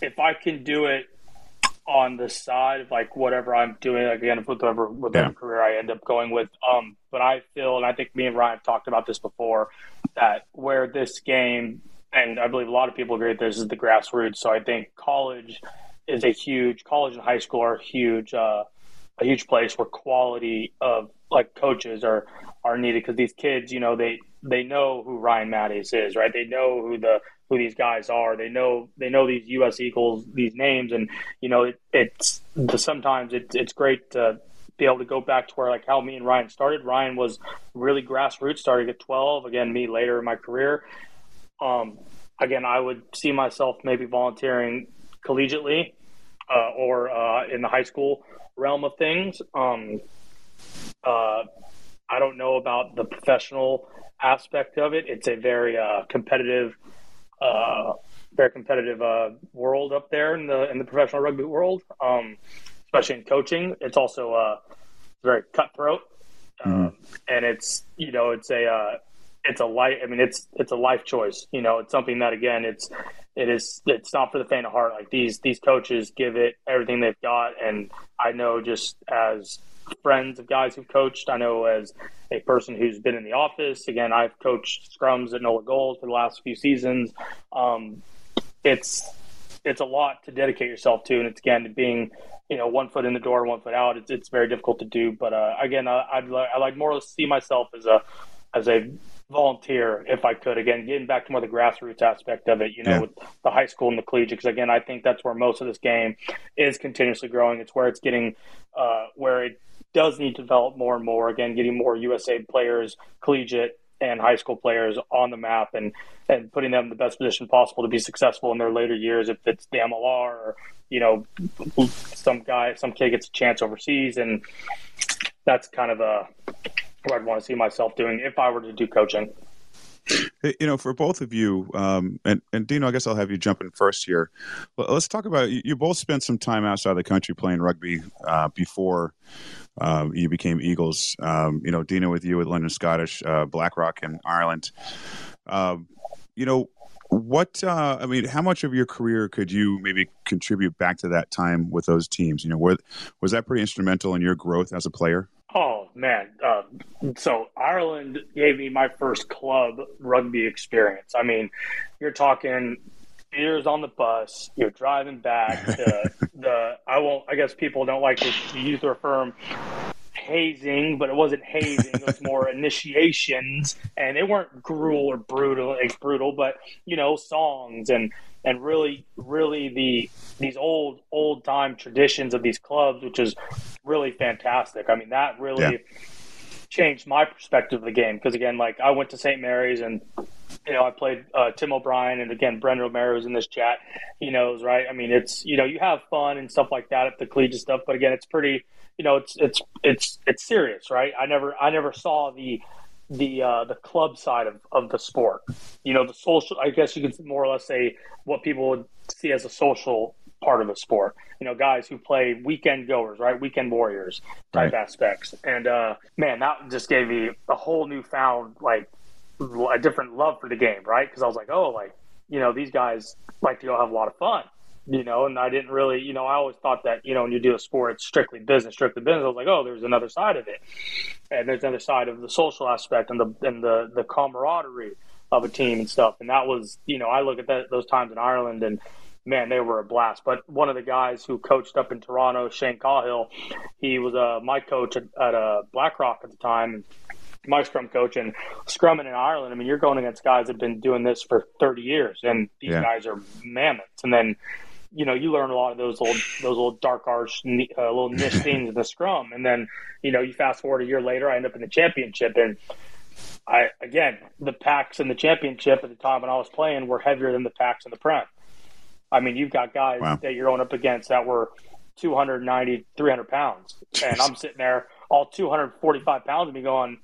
if I can do it on the side of like whatever I'm doing like again whatever whatever yeah. career I end up going with. Um, but I feel, and I think me and Ryan have talked about this before, that where this game, and I believe a lot of people agree, this is the grassroots. So I think college is a huge college and high school are huge, uh, a huge place where quality of like coaches are are needed because these kids, you know, they they know who Ryan Matyas is, right? They know who the who these guys are. They know they know these U.S. Eagles, these names, and you know it, it's sometimes it, it's great to be able to go back to where like how me and Ryan started. Ryan was really grassroots, starting at 12. Again, me later in my career. Um, again, I would see myself maybe volunteering collegiately uh, or uh, in the high school realm of things. Um, uh, I don't know about the professional aspect of it. It's a very uh, competitive uh, very competitive uh, world up there in the in the professional rugby world, um, especially in coaching. It's also uh, very cutthroat, mm-hmm. Um, and it's you know it's a uh, it's a life. I mean, it's it's a life choice. You know, it's something that again, it's it is it's not for the faint of heart. Like these these coaches give it everything they've got, and I know just as friends of guys who've coached. I know as a person who's been in the office. Again, I've coached scrums at Nola Gold for the last few seasons. Um, it's it's a lot to dedicate yourself to, and it's again being you know one foot in the door, one foot out. It's, it's very difficult to do. But uh, again, I, I'd I like more to see myself as a as a volunteer if I could. Again, getting back to more the grassroots aspect of it, you know, yeah. with the high school and the collegiate. Because again, I think that's where most of this game is continuously growing. It's where it's getting uh, where it does need to develop more and more. Again, getting more USA players, collegiate and high school players on the map and and putting them in the best position possible to be successful in their later years. If it's the MLR or you know some guy, some kid gets a chance overseas, and that's kind of a what I'd want to see myself doing if I were to do coaching. You know, for both of you, um, and, and Dino, I guess I'll have you jump in first here. Let's talk about you both spent some time outside the country playing rugby uh, before uh, you became Eagles. Um, you know, Dino with you at London Scottish, uh, Blackrock in Ireland. Um, you know, what uh, I mean, how much of your career could you maybe contribute back to that time with those teams? You know, were, was that pretty instrumental in your growth as a player? Oh man, uh, so Ireland gave me my first club rugby experience. I mean, you're talking years on the bus. You're driving back. *laughs* The, the I won't. I guess people don't like to use the term hazing, but it wasn't hazing. It was *laughs* more initiations, and they weren't gruel or brutal, like brutal, but you know, songs and and really, really the these old old time traditions of these clubs, which is really fantastic. I mean, that really yeah. changed my perspective of the game because again, like I went to St. Mary's and you know, I played uh, Tim O'Brien and again Brendan Romero's in this chat. He knows, right? I mean, it's you know, you have fun and stuff like that at the collegiate stuff, but again, it's pretty, you know, it's it's it's it's serious, right? I never I never saw the the uh, the club side of, of the sport. You know, the social. I guess you could more or less say what people would see as a social part of the sport. You know, guys who play weekend goers, right? Weekend warriors type right. aspects. And uh, man, that just gave me a whole newfound like a different love for the game, right? Because I was like, oh, like you know, these guys like to go have a lot of fun you know, and I didn't really, you know, I always thought that, you know, when you do a sport, it's strictly business, strictly business. I was like, oh, there's another side of it, and there's another side of the social aspect and the and the the camaraderie of a team and stuff. And that was, you know, I look at that those times in Ireland and man, they were a blast. But one of the guys who coached up in Toronto, Shane Cahill, he was uh, my coach at, at uh, Blackrock at the time. My scrum coach and scrumming in Ireland. I mean, you're going against guys that have been doing this for 30 years, and these yeah. guys are mammoths. And then you know, you learn a lot of those little those little dark arts, uh, little niche *laughs* things in the scrum, and then you know, you fast forward a year later, I end up in the championship, and I again, the packs in the championship at the time when I was playing were heavier than the packs in the prem. I mean, you've got guys wow. that you're going up against that were 290, 300 pounds, and I'm sitting there all 245 pounds of me going,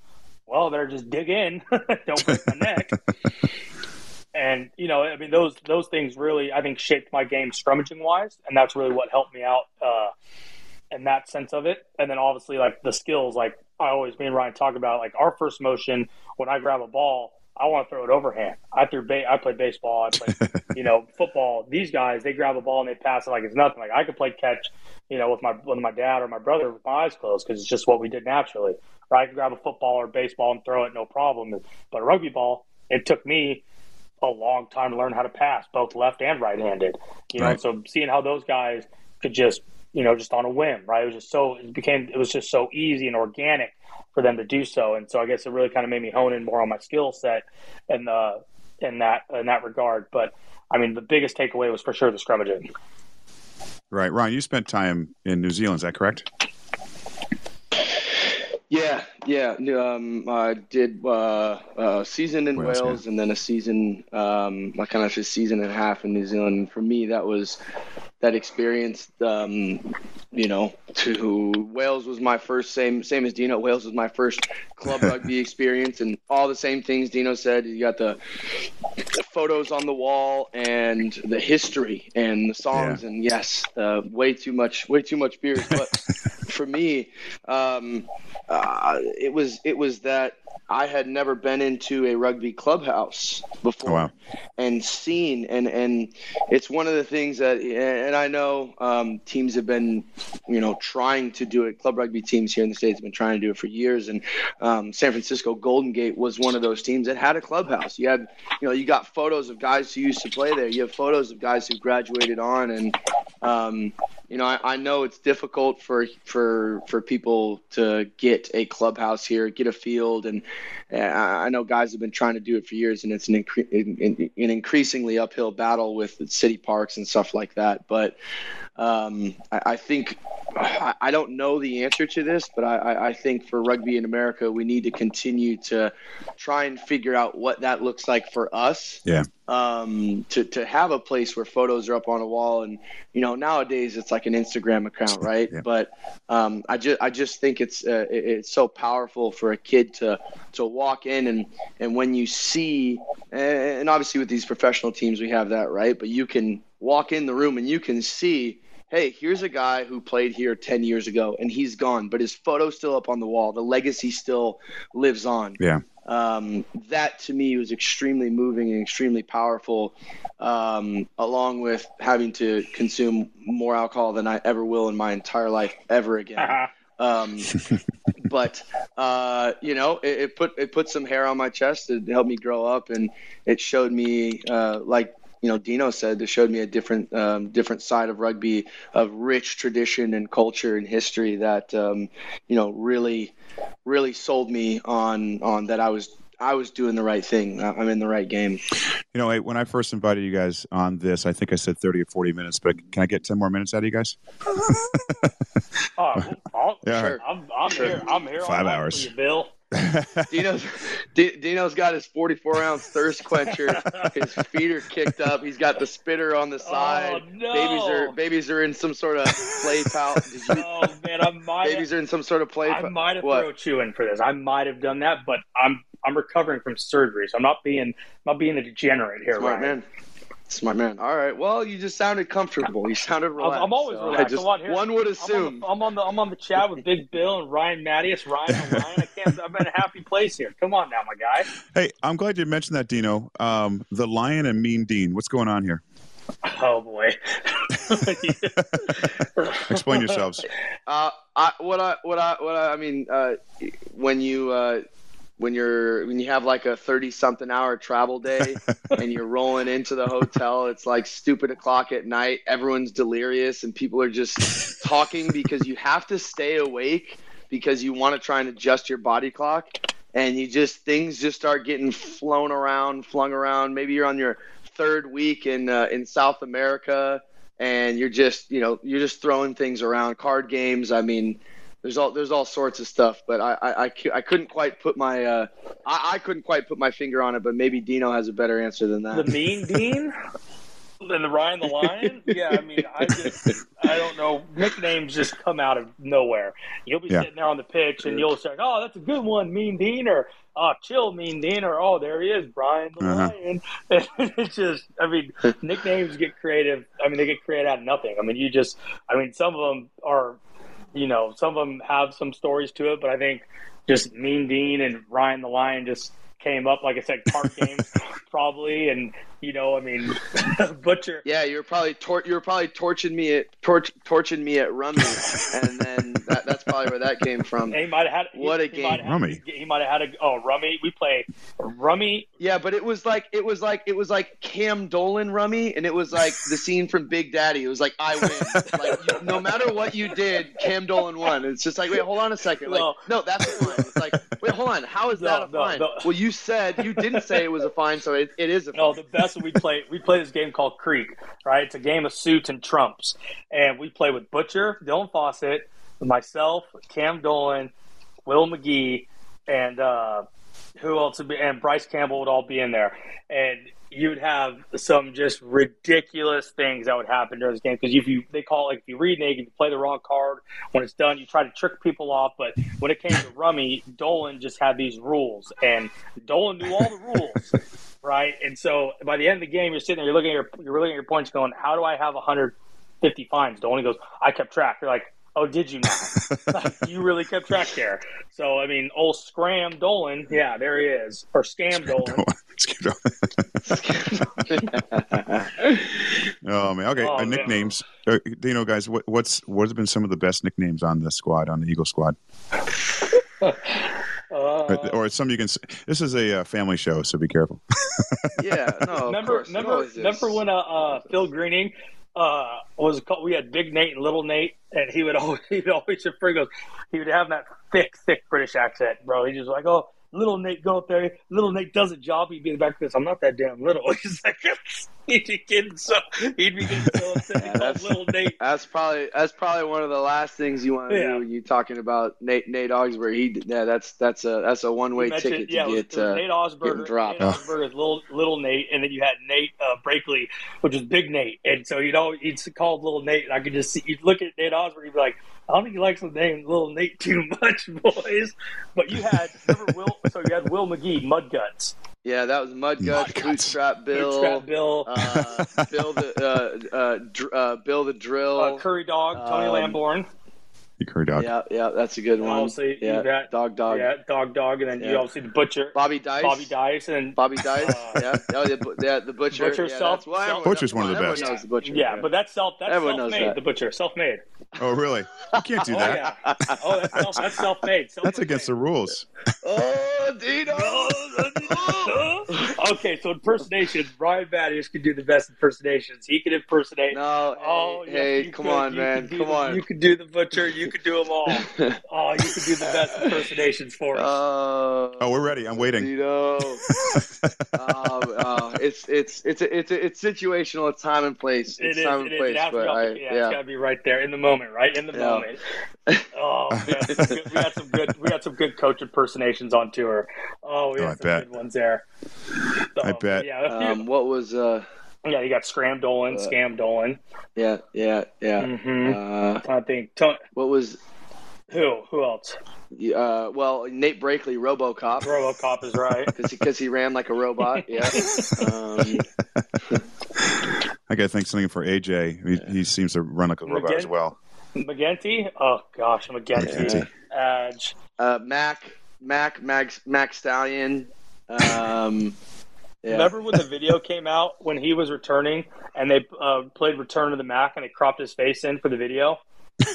well, I better just dig in, *laughs* don't break my neck. *laughs* And you know, I mean, those those things really, I think, shaped my game scrummaging wise, and that's really what helped me out uh, in that sense of it. And then obviously, like the skills, like I always, me and Ryan talk about, like our first motion when I grab a ball, I want to throw it overhand. I threw, ba- I played baseball, I played, *laughs* you know, football. These guys, they grab a ball and they pass it like it's nothing. Like I could play catch, you know, with my with my dad or my brother with my eyes closed because it's just what we did naturally. Right? I could grab a football or baseball and throw it, no problem. But a rugby ball, it took me a long time to learn how to pass, both left and right handed. You know, so seeing how those guys could just, you know, just on a whim, right? It was just so it became it was just so easy and organic for them to do so. And so I guess it really kind of made me hone in more on my skill set and uh in that in that regard. But I mean the biggest takeaway was for sure the scrummaging. Right. Ron, you spent time in New Zealand, is that correct? Yeah, yeah. Um, I did uh, a season in Wales, Wales and then a season, um, like kind of a season and a half in New Zealand. For me, that was that experience. Um, you know, to Wales was my first same same as Dino. Wales was my first club *laughs* rugby experience, and all the same things Dino said. You got the, the photos on the wall and the history and the songs, yeah. and yes, uh, way too much, way too much beer. But *laughs* for me, um, uh, it was it was that I had never been into a rugby clubhouse before, oh, wow. and seen and and it's one of the things that and I know um, teams have been you know trying to do it. Club rugby teams here in the states have been trying to do it for years, and um, San Francisco Golden Gate was one of those teams that had a clubhouse. You had you know you got photos of guys who used to play there. You have photos of guys who graduated on, and um, you know, I, I, know it's difficult for for for people to get a clubhouse here, get a field, and uh, I know guys have been trying to do it for years, and it's an, incre- an increasingly uphill battle with city parks and stuff like that. But um, I, I, think I, I, don't know the answer to this, but I, I, think for rugby in America, we need to continue to try and figure out what that looks like for us. Yeah. Um, to to have a place where photos are up on a wall, and you know nowadays it's like an Instagram account, *laughs* right? yeah. But um, I just I just think it's uh, it's so powerful for a kid to to walk in and and when you see and obviously with these professional teams we have that right, but you can walk in the room and you can see hey, here's a guy who played here 10 years ago and he's gone, but his photo's still up on the wall. The legacy still lives on. Yeah. Um, that to me was extremely moving and extremely powerful, um, along with having to consume more alcohol than I ever will in my entire life ever again. *laughs* Um, but uh, you know, it, it, put it put some hair on my chest. It helped me grow up, and it showed me uh, like you know Dino said, it showed me a different um, different side of rugby, of rich tradition and culture and history that um, you know really really sold me on on that I was I was doing the right thing. I'm in the right game. You know, when I first invited you guys on this, I think I said 30 or 40 minutes, but can I get 10 more minutes out of you guys? *laughs* *laughs* oh, I'll, yeah, sure. I'm, I'm sure. here. I'm here. Five hours. You, Bill. Dino's, D- Dino's got his 44 ounce thirst quencher. His feet are kicked up. He's got the spitter on the oh, side. Oh, no. Babies are babies are in some sort of play pouch. *laughs* oh man, I might. Babies are in some sort of play. I might have thrown in for this. I might have done that, but I'm I'm recovering from surgery, so I'm not being I'm not being a degenerate here. Smart Ryan. man. Smart man. All right. Well, you just sounded comfortable. You sounded relaxed. I'm always so relaxed. Just, on, one would assume. I'm on, the, I'm on the I'm on the chat with Big Bill and Ryan Matyas. Ryan, Ryan. I can't. I'm in a happy place here. Come on now, my guy. Hey, I'm glad you mentioned that, Dino. Um, the Lion and Mean Dean. What's going on here? Oh boy. *laughs* Explain yourselves. Uh, I, what I what I what I, I mean uh, when you uh, when you're when you have like a 30 something hour travel day *laughs* and you're rolling into the hotel it's like stupid o'clock at night everyone's delirious and people are just talking because you have to stay awake because you want to try and adjust your body clock and you just things just start getting flown around flung around. Maybe you're on your third week in uh, in south america and you're just you know you're just throwing things around card games i mean there's all there's all sorts of stuff, but I I, I, I couldn't quite put my uh, I, I couldn't quite put my finger on it, but maybe Dino has a better answer than that. The mean Dean. and the Ryan the Lion, *laughs* yeah. I mean, I just, I don't know. Nicknames just come out of nowhere. You'll be yeah. sitting there on the pitch, and you'll say, "Oh, that's a good one, Mean Dean," or "Oh, chill, Mean Dean," or "Oh, there he is, Brian the uh-huh. Lion." *laughs* it's just, I mean, *laughs* nicknames get creative. I mean, they get created out of nothing. I mean, you just, I mean, some of them are you know, some of them have some stories to it, but I think just Mean Dean and Ryan the Lion just came up, like I said, card *laughs* games probably, and you know, I mean, *laughs* Butcher. Yeah, you were probably tor- you were probably torching me at torch- torching me at Rummy, and then that, that's probably where that came from. And he might have had what he, a game, he Rummy. He might have had a oh Rummy. We play Rummy. Yeah, but it was like it was like it was like Cam Dolan Rummy, and it was like the scene from Big Daddy. It was like I win. like you, no matter what you did, Cam Dolan won. It's just like wait, hold on a second. Like no, no that's a fine. It's like wait, hold on. How is that a no, fine? No. Well, you said you didn't say it was a fine, so it, it is a fine. No, the best we play we play this game called Creek, right? It's a game of suits and trumps. And we play with Butcher, Dylan Fawcett, myself, Cam Dolan, Will Magie, and uh, who else would be, and Bryce Campbell would all be in there. And you'd have some just ridiculous things that would happen during this game because if you they call it like if you read naked, you play the wrong card. When it's done, you try to trick people off. But when it came to Rummy, Dolan just had these rules, and Dolan knew all the rules *laughs* right? And so by the end of the game, you're sitting there, you're looking at your, you're looking at your points, going, "How do I have 150 fines?" Dolan goes, "I kept track." You're like, "Oh, did you not? *laughs* you really kept track there." So I mean, old Scram Dolan, yeah, there he is, or Scam Dolan. *laughs* *laughs* oh man, okay. Oh, uh, nicknames. Uh, you know, guys, what, what's what has been some of the best nicknames on the squad on the Eagle squad? *laughs* Uh, or some you can. This is a uh, family show, so be careful. *laughs* yeah, no. remember, remember, remember when uh, uh, Phil Greening uh, was called, we had Big Nate and Little Nate, and he would always he would always refer goes he would have that thick, thick British accent, bro. He just like, oh, little Nate go up there. Little Nate does a job. He'd be in the back of this. I'm not that damn little. *laughs* He's like, *laughs* he'd be getting so he'd be getting so upset. Yeah, that's, little Nate. That's probably that's probably one of the last things you want to yeah. do you're talking about Nate Nate Augspurger. He yeah, that's that's a that's a one way ticket yeah, to get uh, Nate Augspurger. dropped. Nate Augspurger, little little Nate, and then you had Nate uh, Brakeley, which is Big Nate, and so you know he's called Little Nate. And I could just see you'd look at Nate Augspurger, you'd be like I don't think he likes the name Little Nate too *laughs* much, boys. But you had remember Will, so you had Will Magie, Mud Guts. Yeah, that was Mud Guts, Bootstrap *laughs* Bill, Bootstrap Bill, uh, Bill the uh, uh, dr- uh, Bill the Drill, uh, Curry Dog, Tony um, Lamborn. Curry dog. Yeah, yeah, that's a good And one. obviously, yeah, you got dog, dog. yeah, dog, dog, and then you Yeah. obviously the butcher, Bobby Dice. Bobby Dice, and Bobby Dice. Uh, *laughs* yeah, oh, the, bu- yeah, the butcher. Butcher yeah, self- that's why self- everyone- Butcher's one of the everyone best. knows the butcher. yeah, but that's self. That's everyone self-made. that. The butcher, self-made. Oh, really? You can't do *laughs* Oh that. yeah. Oh, that's self, that's self-made. That's against the rules. oh, Dino. *laughs* okay, so impersonations. Brian Badish can do the best impersonations. He can impersonate. no, hey, Oh, hey, you come could. on, man, come the- on. You could do the butcher. You could do them all. *laughs* Oh, you could do the best impersonations for us. Oh, Oh, we're ready. I'm waiting. Dino. *laughs* um, uh, it's it's it's it's it's situational. It's time and place. It It's is. time It and is. place. It has to but be. I, yeah, it's yeah. got to be right there in the moment. Right in the Yeah. moment. Oh, we had, some good, we had some good. We had some good coach impersonations on tour. Oh, we Oh, had I some bet. good ones there. I bet. Yeah, Um, what was uh? yeah. You got Scram Dolan, Uh, Scam Dolan. Yeah, yeah, yeah. Mm-hmm. Uh, I think. Ton- what was who? Who else? uh? Well, Nate Brakeley, RoboCop, RoboCop is right. *laughs* because he ran like a robot. *laughs* Yeah. Um, I got to think something for AJ. He, he seems to run like a robot as well. MacGinty. Oh gosh, MacGinty. Edge. uh, Mac, Mac, Max, Mac Stallion. Um, *laughs* yeah. Remember when the video came out when he was returning and they uh, played Return of the Mac and they cropped his face in for the video? *laughs*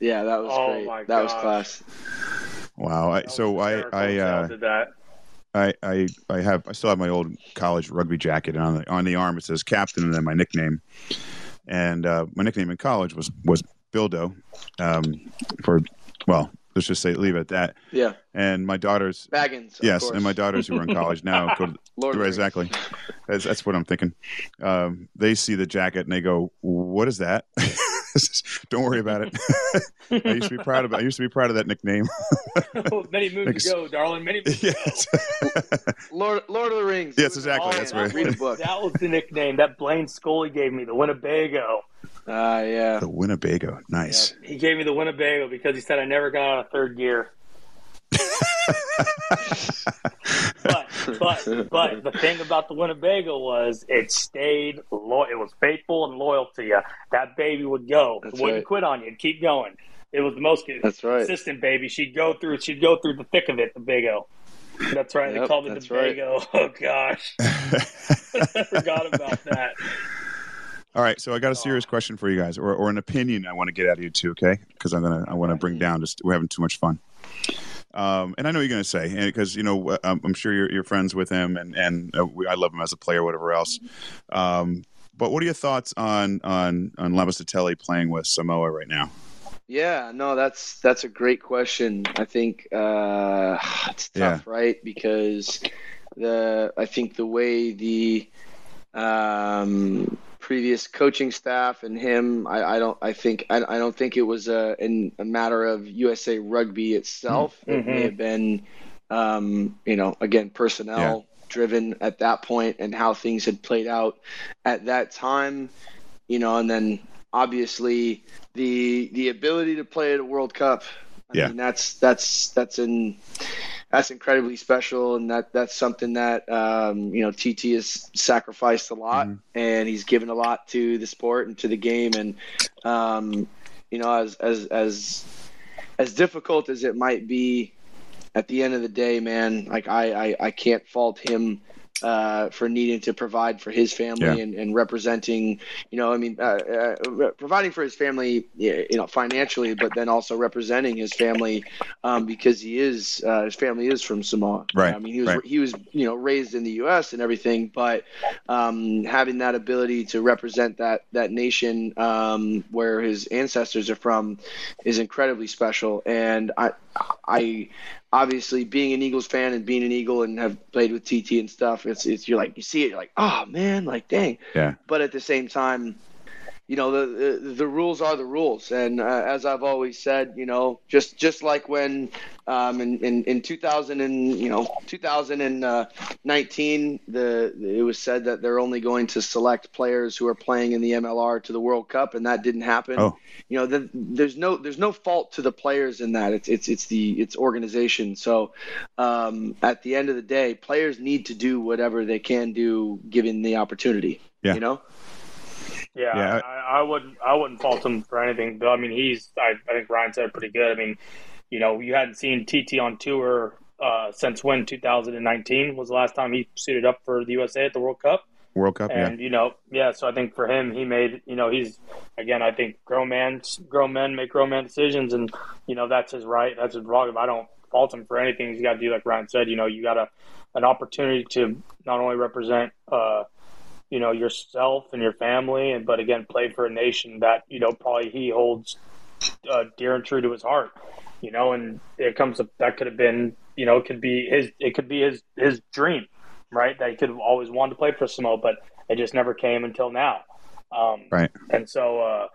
Yeah, that was Oh great. my that was class. Wow. I, so I I uh, did that. I, I I have I still have my old college rugby jacket and on the on the arm it says captain and then my nickname. And uh, my nickname in college was was Bildo. Um, for well, let's just say leave it at that. Yeah, And my daughters Baggins. yes, course. and my daughters who are in college now go to *laughs* Lord of right, exactly. That's, that's what I'm thinking. Um, they see the jacket and they go, "What is that?" *laughs* Don't worry about it. *laughs* I used to be proud of. I used to be proud of that nickname. many moons Thanks. ago, darling. Many moons yes. Ago. Lord, Lord of the Rings. Yes, exactly. Oh, That's right. Read a book. That was the nickname that Blaine Scully gave me, the Winnebago. Ah, yeah. The Winnebago. Nice. He gave me the Winnebago because he said I never got out of third gear. *laughs* But but but the thing about the Winnebago was it stayed lo- it was faithful and loyal to you. That baby would go. That's it wouldn't right. quit on you. It'd keep going. It was the most That's right. consistent baby. She'd go through she'd go through the thick of it, the Bago. That's right. they called it the right. Bago. *laughs* Oh gosh. *laughs* I forgot about that. All right, so I got a serious question for you guys, or, or an opinion I want to get out of you too, okay? Because I'm gonna I want to bring down just we're having too much fun. Um, and I know you're gonna say, because you know I'm, I'm sure you're, you're friends with him, and and uh, we, I love him as a player, whatever else. Um, but what are your thoughts on on on Lamositele playing with Samoa right now? Yeah, no, that's that's a great question. I think uh, it's tough, right? Because the I think the way the um, previous coaching staff and him, I, I don't, I think, I, I don't think it was a in a matter of USA Rugby itself. It may have been, um, you know, again, personnel driven at that point and how things had played out at that time, you know, and then obviously the the ability to play at a World Cup. I Yeah. mean, that's that's that's in that's incredibly special, and that that's something that um, you know TT has sacrificed a lot, Mhm. and he's given a lot to the sport and to the game, and um, you know as as as as difficult as it might be, at the end of the day, man, like I I, I can't fault him. Uh, for needing to provide for his family Yeah. and, and representing, you know, I mean, uh, uh, providing for his family, you know, financially, but then also representing his family um, because he is uh, his family is from Samoa. Right, I mean, he was right. he was you know raised in the U.S. and everything, but um, having that ability to represent that that nation um, where his ancestors are from is incredibly special. And I I obviously being an Eagles fan and being an Eagle and have played with TT and stuff, it's it's you're like you see it, you're like oh man, like dang. Yeah. But at the same time you know the, the the rules are the rules. And uh, as i've always said you know just just like when um in in, in 2000 and you know 2019 the it was said that they're only going to select players who are playing in the mlr to the world cup and that didn't happen. Oh. you know the, there's no there's no fault to the players in that. It's it's it's the it's organization. So um at the end of the day players need to do whatever they can do given the opportunity Yeah. you know Yeah, Yeah, I, I wouldn't I wouldn't fault him for anything. But I mean, he's I, I think Ryan said pretty good. I mean, you know, you hadn't seen TT on tour uh, since when 2019 was the last time he suited up for the USA at the World Cup. World Cup, and yeah. you know, yeah. So I think for him, he made you know he's again. I think grown man, grown men make grown man decisions, and you know that's his right. That's his prerogative. I don't fault him for anything. He's got to do like Ryan said. You know, you got a an opportunity to not only represent. Uh, you know yourself and your family, and but again, play for a nation that you know probably he holds uh, dear and true to his heart. You know, and it comes up that could have been you know it could be his it could be his his dream, right? That he could have always wanted to play for Samoa, but it just never came until now. Um, right. And so. Uh,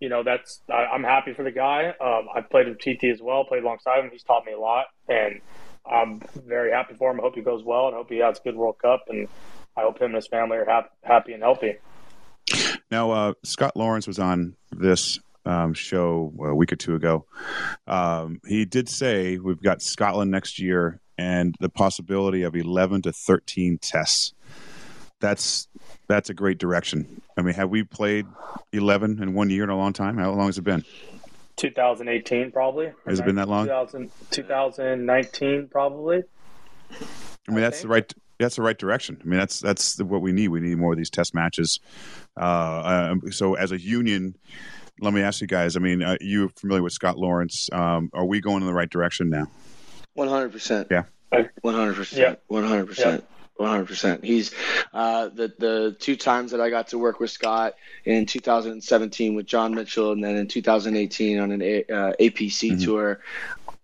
you know that's I, am happy for the guy. Um, I played with TT as well, played alongside him. He's taught me a lot, and I'm very happy for him. I hope he goes well, and I hope he has a good World Cup. And I hope him and his family are happy, happy and healthy. Now, uh, Scott Lawrence was on this um, show a week or two ago. Um, he did say we've got Scotland next year and the possibility of 11 to 13 tests. That's that's a great direction. I mean, have we played 11 in one year in a long time? How long has it been? 2018, probably. Has it been that long? 2000, 2019, probably. I mean, I that's think. the right that's the right direction. I mean, that's that's what we need. We need more of these test matches. Uh, um, so, as a union, let me ask you guys. I mean, uh, you familiar with Scott Lawrence? Um, are we going in the right direction now? One hundred percent. Yeah. One hundred percent. One hundred percent. One hundred percent. He's uh, the the two times that I got to work with Scott in 2017 with John Mitchell, and then in 2018 on an A, uh, APC mm-hmm. tour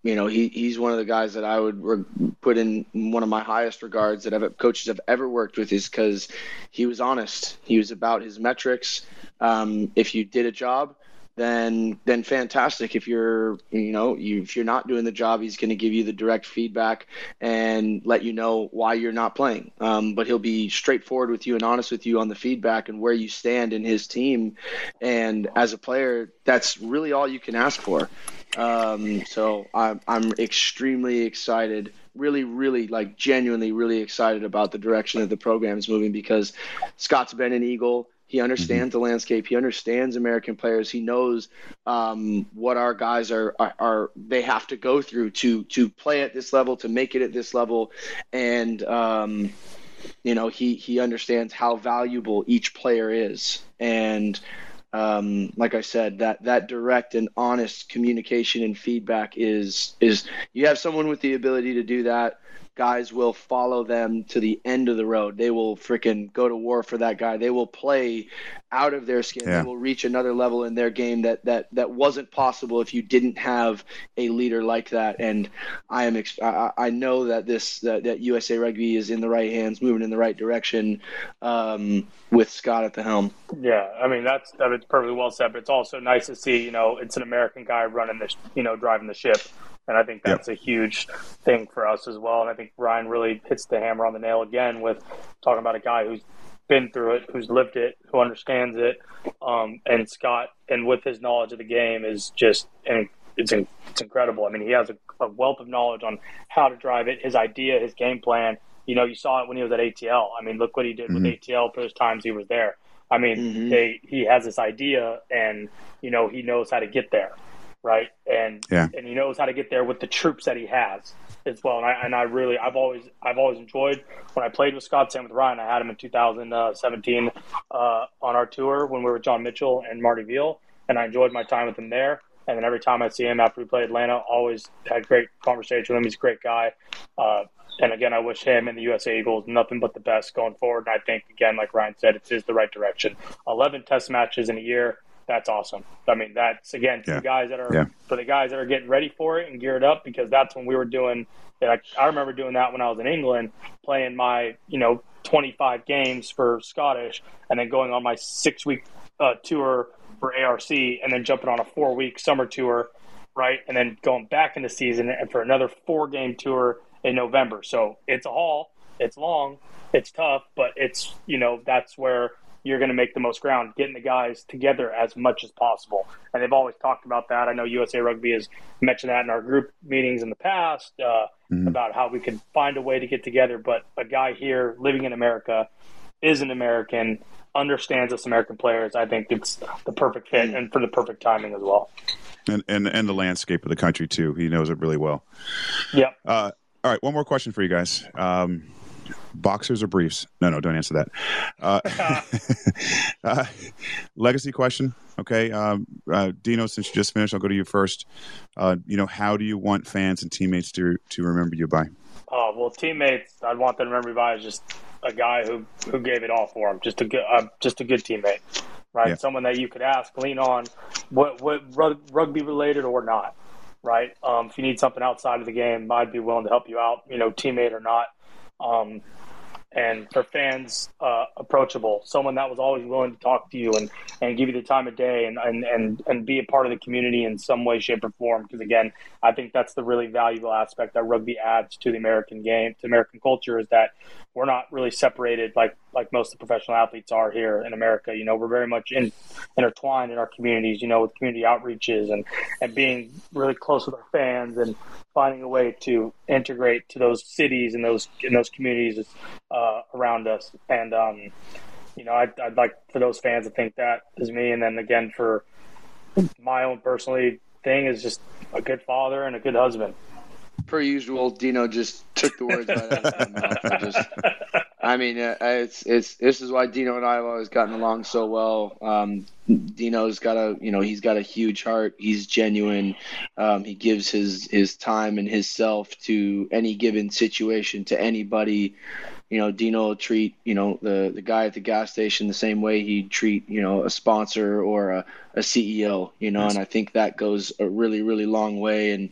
you know, he, he's one of the guys that I would re- put in one of my highest regards that I've, coaches have ever worked with is because he was honest. He was about his metrics. Um, if you did a job, then then fantastic. If you're you know you, if you're not doing the job, he's going to give you the direct feedback and let you know why you're not playing. Um, but he'll be straightforward with you and honest with you on the feedback and where you stand in his team. And as a player, that's really all you can ask for. Um, so I'm I'm extremely excited, really, really like genuinely really excited about the direction that the program is moving because Scott's been an Eagle. He understands mm-hmm. the landscape. He understands American players. He knows um, what our guys are, are, are they have to go through to to play at this level, to make it at this level, and um, you know he he understands how valuable each player is and um, like I said, that that direct and honest communication and feedback is is you have someone with the ability to do that. Guys will follow them to the end of the road. They will freaking go to war for that guy. They will play out of their skin. Yeah. They will reach another level in their game that that that wasn't possible if you didn't have a leader like that. And I am I, I know that this that, that USA Rugby is in the right hands, moving in the right direction um, with Scott at the helm. Yeah, I mean that's that's perfectly well said. But it's also nice to see you know it's an American guy running this you know driving the ship. And I think that's yep. a huge thing for us as well. And I think Ryan really hits the hammer on the nail again with talking about a guy who's been through it, who's lived it, who understands it. Um, and Scott, and with his knowledge of the game, is just and it's it's incredible. I mean, he has a, a, wealth of knowledge on how to drive it, his idea, his game plan. You know, you saw it when he was at ATL. I mean, look what he did mm-hmm. with ATL for those times he was there. I mean, mm-hmm. they he has this idea, and you know, he knows how to get there, right? And yeah. and he knows how to get there with the troops that he has as well. And I, and I really, I've always, I've always enjoyed when I played with Scott, same with Ryan. I had him in 2017 uh, on our tour when we were with John Mitchell and Marty Veale, and I enjoyed my time with him there. And then every time I see him after we play Atlanta, always had great conversation with him. He's a great guy. Uh, and again, I wish him and the USA Eagles nothing but the best going forward. And I think, again, like Ryan said, it is the right direction. 11 test matches in a year that's awesome. I mean, that's again for yeah. the guys that are yeah. for the guys that are getting ready for it and geared up because that's when we were doing. Like I remember doing that when I was in England, playing my you know 25 games for Scottish, and then going on my six week uh, tour for ARC, and then jumping on a four week summer tour, right, and then going back into season and for another four game tour in November. So it's a haul. It's long. It's tough, but it's you know that's where you're going to make the most ground, getting the guys together as much as possible. And they've always talked about that. I know USA Rugby has mentioned that in our group meetings in the past uh, mm-hmm. about how we could find a way to get together. But a guy here living in America is an American. understands us American players, I think it's the perfect fit and for the perfect timing as well. And and and the landscape of the country too. He knows it really well. Yep. Uh, all right, one more question for you guys. Um, boxers or briefs? No, no, don't answer that. Uh, *laughs* uh, legacy question. Okay, um, uh, Dino, since you just finished, I'll go to you first. Uh, you know, how do you want fans and teammates to to remember you by? Oh well, teammates. I'd want them to remember me by as just a guy who who gave it all for him. Just a good, uh, just a good teammate, right? Yeah. Someone that you could ask, lean on, what what rug- rugby related or not, right? Um, if you need something outside of the game, I'd be willing to help you out. You know, teammate or not. Um, and for fans, uh, approachable. Someone that was always willing to talk to you and, and give you the time of day and, and, and, and be a part of the community in some way, shape, or form. Because again, I think that's the really valuable aspect that rugby adds to the American game, to American culture, is that we're not really separated like like most of the professional athletes are here in America. You know, we're very much in, intertwined in our communities. You know, with community outreaches and and being really close with our fans and finding a way to integrate to those cities and those in those communities uh, around us. And um, you know, I'd, I'd like for those fans to think that is me. And then again, for my own personally thing is just a good father and a good husband. Per usual, Dino just took the words right out of my mouth. I just, I mean, uh, it's it's this is why Dino and I have always gotten along so well. Um, Dino's got a you know he's got a huge heart. He's genuine. Um, he gives his his time and his self to any given situation to anybody. You know, Dino will treat you know the the guy at the gas station the same way he'd treat you know a sponsor or a, a CEO. You know, Yes. and I think that goes a really really long way. And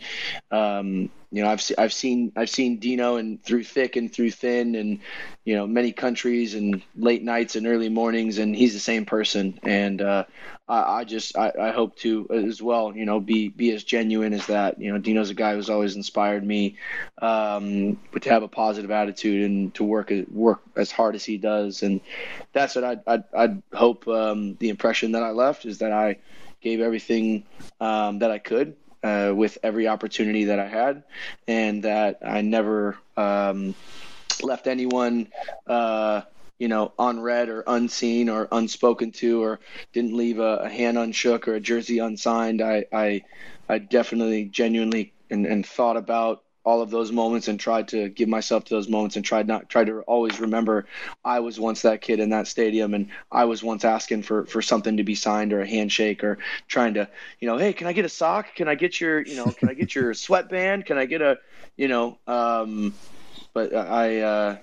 um, you know, I've se- I've seen I've seen Dino and through thick and through thin, and you know, many countries and late nights and early mornings, and he's the same person. And uh, I, I just I, I hope to as well, you know, be be as genuine as that. You know, Dino's a guy who's always inspired me, um, but to have a positive attitude and to work work as hard as he does, and that's what I'd I'd, I'd hope um, the impression that I left is that I gave everything um, that I could uh, with every opportunity that I had, and that I never um, left anyone, uh, you know, unread or unseen or unspoken to, or didn't leave a, a hand unshook or a jersey unsigned. I, I, I definitely, genuinely, and, and thought about all of those moments and tried to give myself to those moments and tried not tried to always remember I was once that kid in that stadium and I was once asking for for something to be signed or a handshake or trying to you know hey can I get a sock? Can I get your you know can I get your *laughs* sweatband? Can I get a you know um but I uh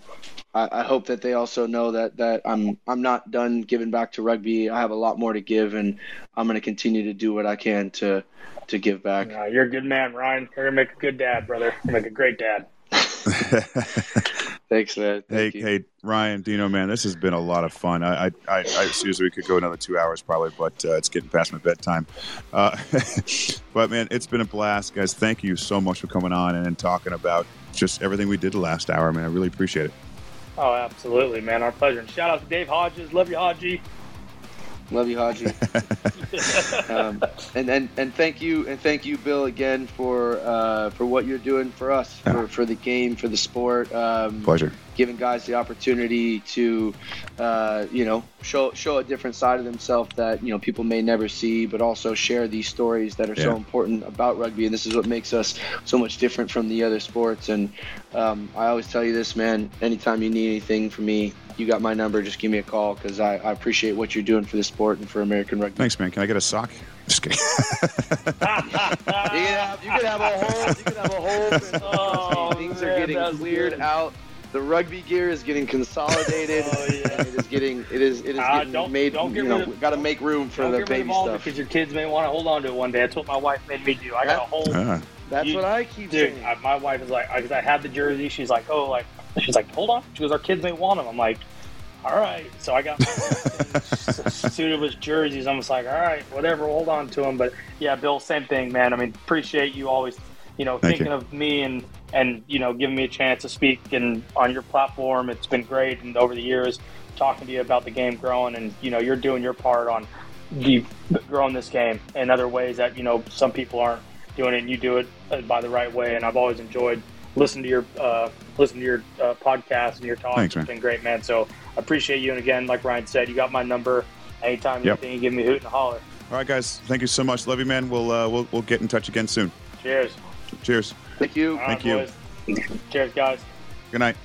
I, I hope that they also know that that I'm I'm not done giving back to rugby. I have a lot more to give, and I'm going to continue to do what I can to to give back. Uh, you're a good man, Ryan. You're gonna make a good dad, brother. You're gonna make a great dad. *laughs* Thanks, man. hey, you. hey, Ryan, Dino, man, this has been a lot of fun. I, I, I, I seriously, we could go another two hours probably, but uh, it's getting past my bedtime. Uh, *laughs* but man, it's been a blast, guys. Thank you so much for coming on and, and talking about just everything we did the last hour, man. I really appreciate it. Oh, absolutely, man. Our pleasure. And shout out to Dave Hodges. Love you, Hodgie. Love you, Hodgie. *laughs* um, and, and and thank you and thank you, Bill, again for uh, for what you're doing for us, for, for the game, for the sport. Um, Pleasure. Giving guys the opportunity to, uh, you know, show show a different side of themselves that you know people may never see, but also share these stories that are so important about rugby. And this is what makes us so much different from the other sports. And um, I always tell you this, man. Anytime you need anything from me, you got my number. Just give me a call because I, I appreciate what you're doing for the sport and for American rugby. Thanks, man. Can I get a sock? *laughs* Just kidding. *laughs* You can have, you can have a whole, you can have a whole. *laughs* Oh, things are getting cleared good. out. The rugby gear is getting consolidated. *laughs* Oh, yeah. and it is getting, it is, it is Ah, getting don't- made. don't get you know, rid of- got to make room for the get rid of baby stuff. because your kids may want to hold on to it one day. That's what my wife made me do. I got a whole Ah, That's you- what I keep dude. saying. I, my wife is like, because I had the jersey. She's like, oh, like she's like, hold on. She goes, our kids may want them. I'm like, all right. So I got my *laughs* suited with jerseys. I'm just like, all right, whatever. Hold on to them. But yeah, Bill, same thing, man. I mean, appreciate you always, you know, Thank thinking you. of me and and you know, giving me a chance to speak and on your platform. It's been great, and over the years, talking to you about the game growing, and you know, you're doing your part on you growing this game in other ways that you know some people aren't doing it, and you do it uh, by the right way. And I've always enjoyed listen to your uh, listen to your uh, podcast and your talks. Thanks, man. it's been great, man. So I appreciate you. And again, like Ryan said, you got my number. Anytime Yep. anything, you give me a hoot and a holler. All right, guys. Thank you so much. Love you, man. We'll uh, we'll we'll get in touch again soon. Cheers. Cheers. Thank you. All right, Thank you. boys. Cheers, guys. Good night.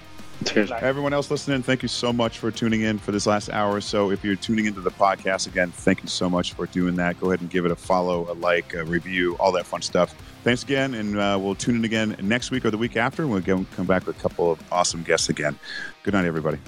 Cheers. Everyone else listening, thank you so much for tuning in for this last hour or so. If you're tuning into the podcast again, thank you so much for doing that. Go ahead and give it a follow, a like, a review, all that fun stuff. Thanks again, and uh, we'll tune in again next week or the week after. We'll come back with a couple of awesome guests again. Good night, everybody.